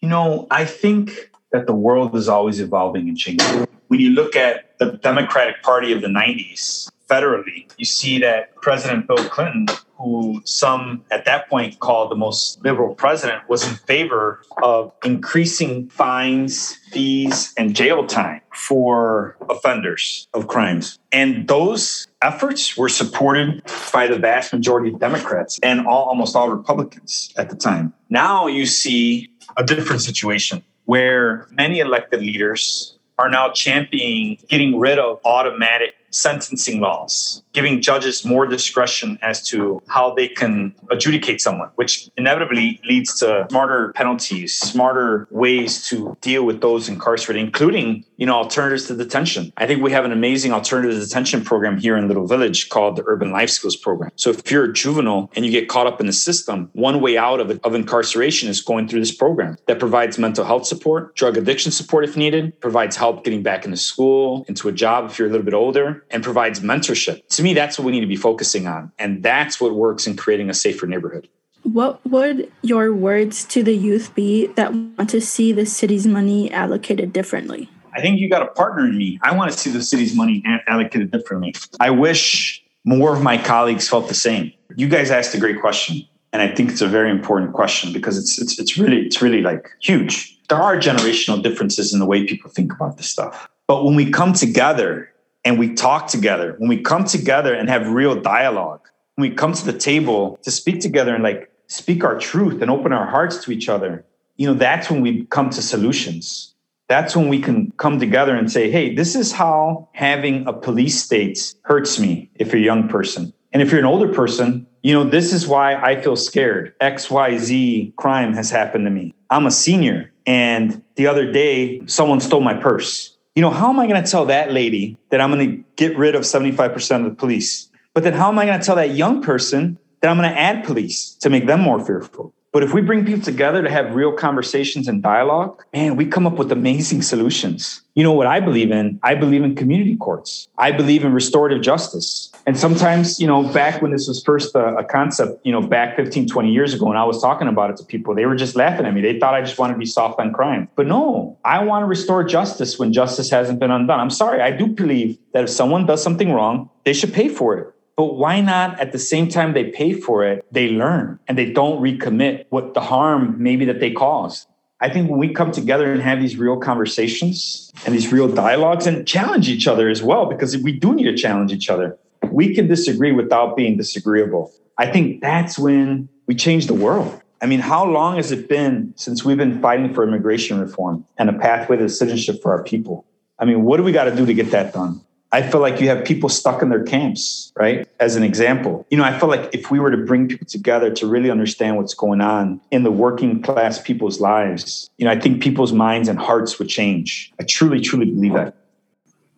Speaker 24: You know i think that the world is always evolving and changing when you look at the Democratic Party of the 90s federally, you see that President Bill Clinton, who some at that point called the most liberal president, was in favor of increasing fines, fees, and jail time for offenders of crimes. And those efforts were supported by the vast majority of Democrats and all, almost all Republicans at the time. Now you see a different situation where many elected leaders are now championing getting rid of automatic sentencing laws, giving judges more discretion as to how they can adjudicate someone, which inevitably leads to smarter penalties, smarter ways to deal with those incarcerated, including, you know, alternatives to detention. I think we have an amazing alternative detention program here in Little Village called the Urban Life Skills Program. So if you're a juvenile and you get caught up in the system, one way out of, of incarceration is going through this program that provides mental health support, drug addiction support if needed, provides help getting back into school, into a job if you're a little bit older, and provides mentorship. To me, that's what we need to be focusing on. And that's what works in creating a safer neighborhood.
Speaker 7: What would your words to the youth be that want to see the city's money allocated differently?
Speaker 24: I think you got a partner in me. I want to see the city's money allocated differently. I wish more of my colleagues felt the same. You guys asked a great question. And I think it's a very important question because it's, it's, it's really, it's really like huge. There are generational differences in the way people think about this stuff. But when we come together and we talk together, when we come together and have real dialogue, when we come to the table to speak together and like speak our truth and open our hearts to each other, you know, that's when we come to solutions. That's when we can come together and say, hey, this is how having a police state hurts me if you're a young person. And if you're an older person, you know, this is why I feel scared. XYZ crime has happened to me. I'm a senior. And the other day, someone stole my purse you know, how am I going to tell that lady that I'm going to get rid of 75% of the police? But then how am I going to tell that young person that I'm going to add police to make them more fearful? But if we bring people together to have real conversations and dialogue, man, we come up with amazing solutions. You know what I believe in? I believe in community courts. I believe in restorative justice. And sometimes, you know, back when this was first a, a, concept, you know, back 15, 20 years ago, when I was talking about it to people, they were just laughing at me. They thought I just wanted to be soft on crime. But no, I want to restore justice when justice hasn't been undone. I'm sorry. I do believe that if someone does something wrong, they should pay for it. But why not at the same time they pay for it, they learn and they don't recommit what the harm maybe that they caused. I think when we come together and have these real conversations and these real dialogues and challenge each other as well, because we do need to challenge each other, we can disagree without being disagreeable. I think that's when we change the world. I mean, how long has it been since we've been fighting for immigration reform and a pathway to citizenship for our people? I mean, what do we got to do to get that done? I feel like you have people stuck in their camps, right? As an example, you know, I feel like if we were to bring people together to really understand what's going on in the working class people's lives, you know, I think people's minds and hearts would change. I truly, truly believe that.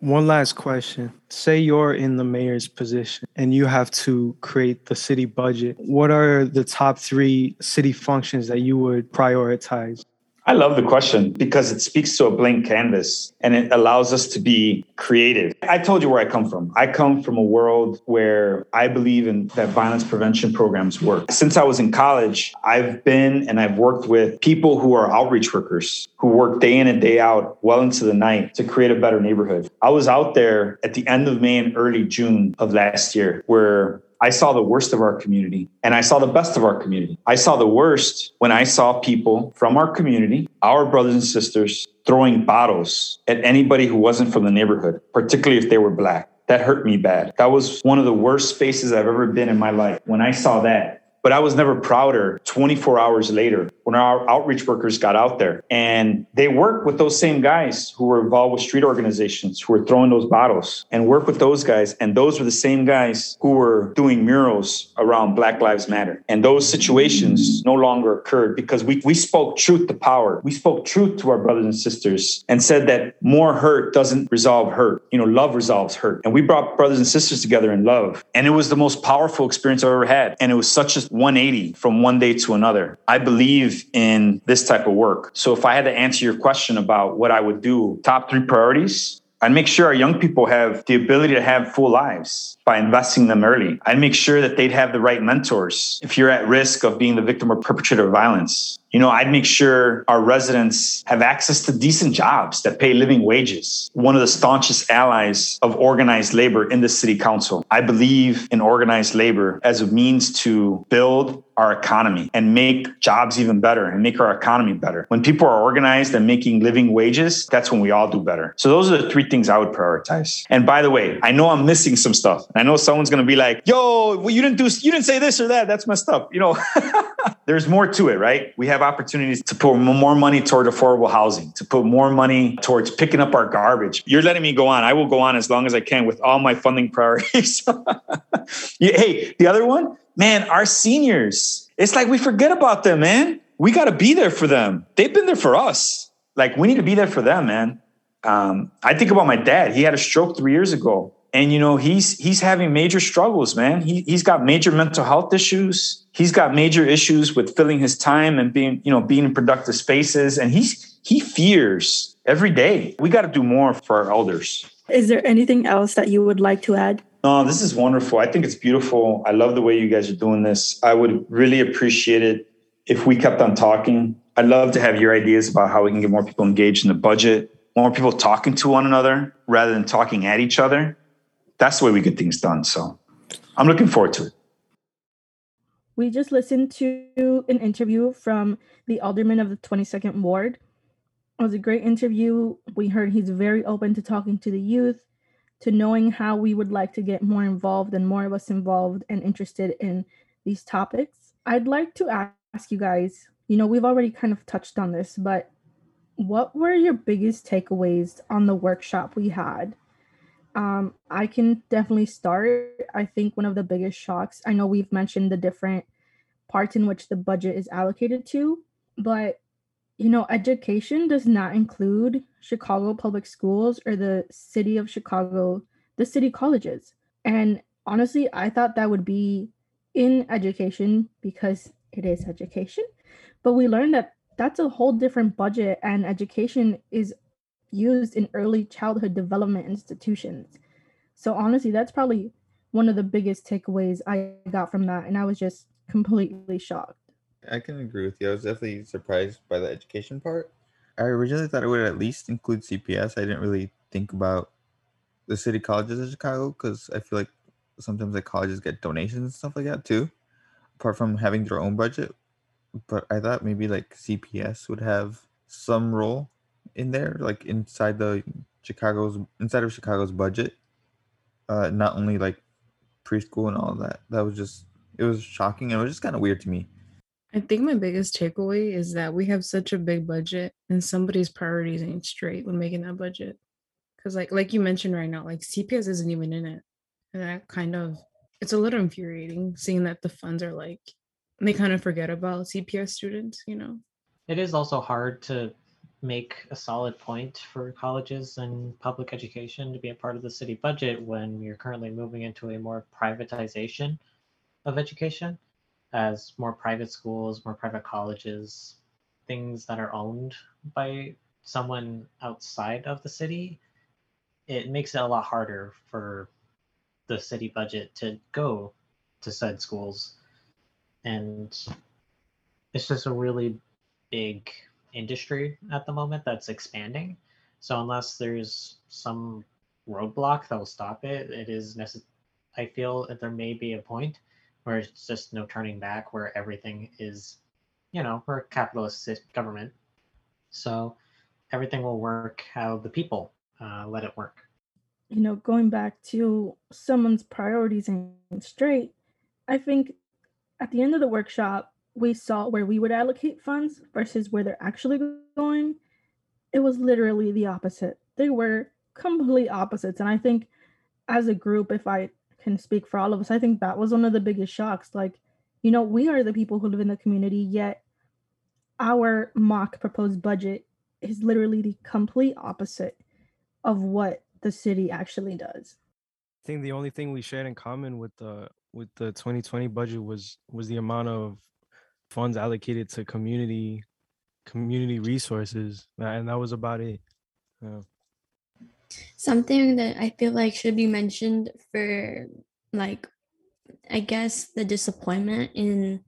Speaker 10: One last question. Say you're in the mayor's position and you have to create the city budget. What are the top three city functions that you would prioritize?
Speaker 24: I love the question because it speaks to a blank canvas and it allows us to be creative. I told you where I come from. I come from a world where I believe in that violence prevention programs work. Since I was in college, I've been and I've worked with people who are outreach workers who work day in and day out well into the night to create a better neighborhood. I was out there at the end of May and early June of last year where I saw the worst of our community and I saw the best of our community. I saw the worst when I saw people from our community, our brothers and sisters, throwing bottles at anybody who wasn't from the neighborhood, particularly if they were black. That hurt me bad. That was one of the worst spaces I've ever been in my life. When I saw that, but I was never prouder 24 hours later when our outreach workers got out there and they worked with those same guys who were involved with street organizations who were throwing those bottles and work with those guys. And those were the same guys who were doing murals around Black Lives Matter. And those situations no longer occurred because we, we spoke truth to power. We spoke truth to our brothers and sisters and said that more hurt doesn't resolve hurt. You know, love resolves hurt. And we brought brothers and sisters together in love. And it was the most powerful experience I've ever had. And it was such a 180 from one day to another. I believe in this type of work. So if I had to answer your question about what I would do, top three priorities, I'd make sure our young people have the ability to have full lives by investing them early. I'd make sure that they'd have the right mentors if you're at risk of being the victim or perpetrator of violence. You know, I'd make sure our residents have access to decent jobs that pay living wages. One of the staunchest allies of organized labor in the city council. I believe in organized labor as a means to build our economy and make jobs even better and make our economy better. When people are organized and making living wages, that's when we all do better. So those are the three things I would prioritize. And by the way, I know I'm missing some stuff. I know someone's going to be like, "Yo, well, you didn't do you didn't say this or that. That's messed up." You know, there's more to it, right? We have opportunities to put more money toward affordable housing, to put more money towards picking up our garbage. You're letting me go on. I will go on as long as I can with all my funding priorities. hey, the other one, man, our seniors, it's like we forget about them, man. We got to be there for them. They've been there for us. Like we need to be there for them, man. Um, I think about my dad. He had a stroke three years ago, and you know he's he's having major struggles, man. He he's got major mental health issues. He's got major issues with filling his time and being you know being in productive spaces, and he's he fears every day. We got to do more for our elders.
Speaker 7: Is there anything else that you would like to add?
Speaker 24: No, this is wonderful. I think it's beautiful. I love the way you guys are doing this. I would really appreciate it if we kept on talking. I'd love to have your ideas about how we can get more people engaged in the budget, more people talking to one another rather than talking at each other. That's the way we get things done. So I'm looking forward to it.
Speaker 7: We just listened to an interview from the alderman of the 22nd Ward. It was a great interview. We heard he's very open to talking to the youth to knowing how we would like to get more involved and more of us involved and interested in these topics. I'd like to ask you guys, you know, we've already kind of touched on this, but what were your biggest takeaways on the workshop we had? Um, I can definitely start. I think one of the biggest shocks, I know we've mentioned the different parts in which the budget is allocated to, but you know, education does not include Chicago public schools or the city of Chicago, the city colleges. And honestly, I thought that would be in education because it is education. But we learned that that's a whole different budget, and education is used in early childhood development institutions. So, honestly, that's probably one of the biggest takeaways I got from that. And I was just completely shocked.
Speaker 17: I can agree with you. I was definitely surprised by the education part. I originally thought it would at least include CPS. I didn't really think about the city colleges of Chicago because I feel like sometimes like colleges get donations and stuff like that too, apart from having their own budget. But I thought maybe like CPS would have some role in there, like inside the Chicago's inside of Chicago's budget. Uh, not only like preschool and all that. That was just it was shocking and it was just kind of weird to me.
Speaker 20: I think my biggest takeaway is that we have such a big budget and somebody's priorities ain't straight when making that budget. Cause like like you mentioned right now, like CPS isn't even in it. And that kind of it's a little infuriating seeing that the funds are like they kind of forget about CPS students, you know.
Speaker 18: It is also hard to make a solid point for colleges and public education to be a part of the city budget when you're currently moving into a more privatization of education as more private schools, more private colleges, things that are owned by someone outside of the city, it makes it a lot harder for the city budget to go to said schools. And it's just a really big industry at the moment that's expanding. So unless there's some roadblock that will stop it, it is necessary. I feel that there may be a point where it's just no turning back, where everything is, you know, we're a capitalist government, so everything will work how the people uh, let it work.
Speaker 7: You know, going back to someone's priorities and straight, I think at the end of the workshop, we saw where we would allocate funds versus where they're actually going, it was literally the opposite. They were complete opposites. And I think as a group, if I can speak for all of us, I think that was one of the biggest shocks. Like, you know, we are the people who live in the community, yet our mock proposed budget is literally the complete opposite of what the city actually does.
Speaker 10: I think the only thing we shared in common with the with the 2020 budget was was the amount of funds allocated to community community resources and that was about it yeah.
Speaker 5: something that i feel like should be mentioned for like i guess the disappointment in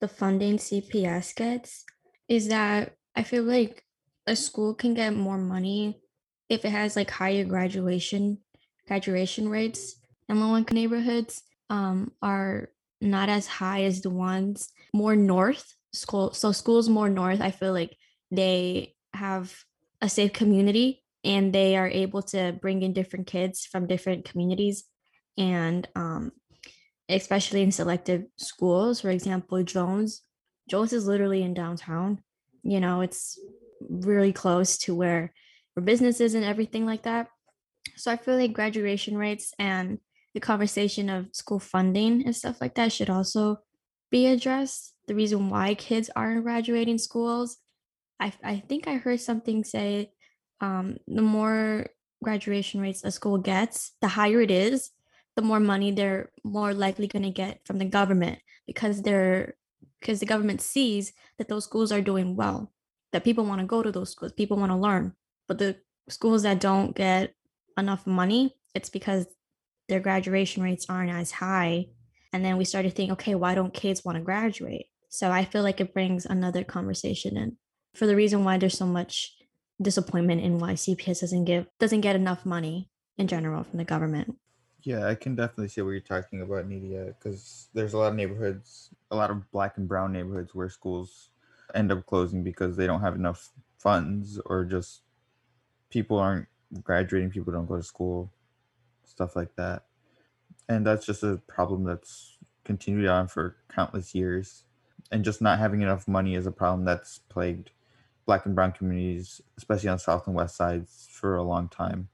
Speaker 5: the funding cps gets is that i feel like a school can get more money if it has like higher graduation graduation rates and low income neighborhoods um, are not as high as the ones more north school so schools more north i feel like they have a safe community and they are able to bring in different kids from different communities. And um, especially in selective schools for example jones jones is literally in downtown you know it's really close to where where businesses and everything like that. So i feel like graduation rates and the conversation of school funding and stuff like that should also be addressed. The reason why kids aren't graduating schools. I, I think I heard something say um, the more graduation rates a school gets, the higher it is, the more money they're more likely going to get from the government because they're because the government sees that those schools are doing well, that people want to go to those schools, people want to learn. But the schools that don't get enough money, it's because their graduation rates aren't as high. And then we started thinking, okay, why don't kids want to graduate? So I feel like it brings another conversation in for the reason why there's so much disappointment in why CPS doesn't give doesn't get enough money in general from the government.
Speaker 17: Yeah, I can definitely see what you're talking about, Nidia, because there's a lot of neighborhoods, a lot of black and brown neighborhoods where schools end up closing because they don't have enough funds or just people aren't graduating, people don't go to school stuff like that. And that's just a problem that's continued on for countless years. And just not having enough money is a problem that's plagued black and brown communities, especially on south and west sides, for a long time.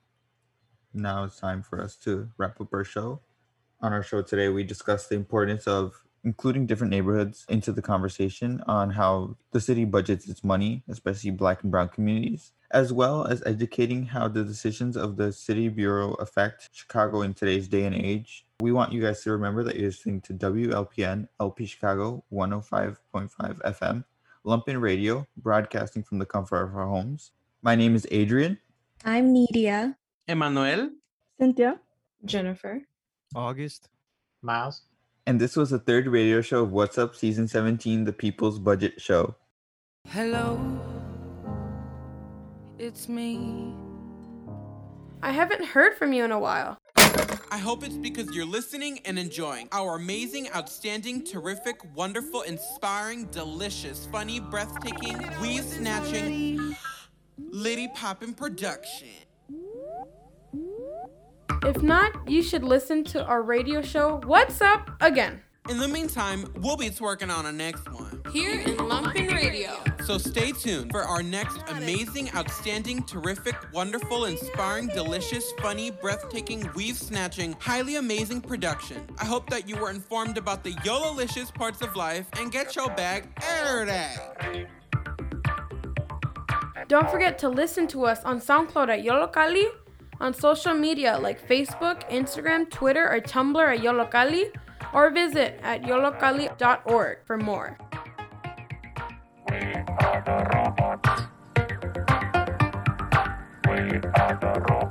Speaker 17: Now it's time for us to wrap up our show. On our show today, we discussed the importance of including different neighborhoods into the conversation on how the city budgets its money, especially black and brown communities, as well as educating how the decisions of the city bureau affect Chicago in today's day and age. We want you guys to remember that you're listening to WLPN LP Chicago 105.5 FM, Lumpen Radio, broadcasting from the comfort of our homes. My name is Adrian.
Speaker 5: I'm Nidia.
Speaker 4: Emmanuel.
Speaker 7: Cynthia.
Speaker 20: Jennifer.
Speaker 10: August.
Speaker 18: Miles.
Speaker 17: And this was the third radio show of What's Up Season 17, the People's Budget Show.
Speaker 25: Hello, it's me.
Speaker 26: I haven't heard from you in a while.
Speaker 2: I hope it's because you're listening and enjoying our amazing, outstanding, terrific, wonderful, inspiring, delicious, funny, breathtaking, weave snatching, Liddy Poppin' production.
Speaker 25: If not, you should listen to our radio show, What's Up Again.
Speaker 2: In the meantime, we'll be working on our next one.
Speaker 25: Here in Lumpen Radio.
Speaker 2: So stay tuned for our next amazing, outstanding, terrific, wonderful, inspiring, delicious, funny, breathtaking, weave snatching, highly amazing production. I hope that you were informed about the YOLOlicious parts of life and get your bag day.
Speaker 25: Don't forget to listen to us on SoundCloud at Yollocalli, on social media like Facebook, Instagram, Twitter, or Tumblr at Yollocalli, or visit at yollocalli.org for more.
Speaker 27: We are the robots. We are the robots.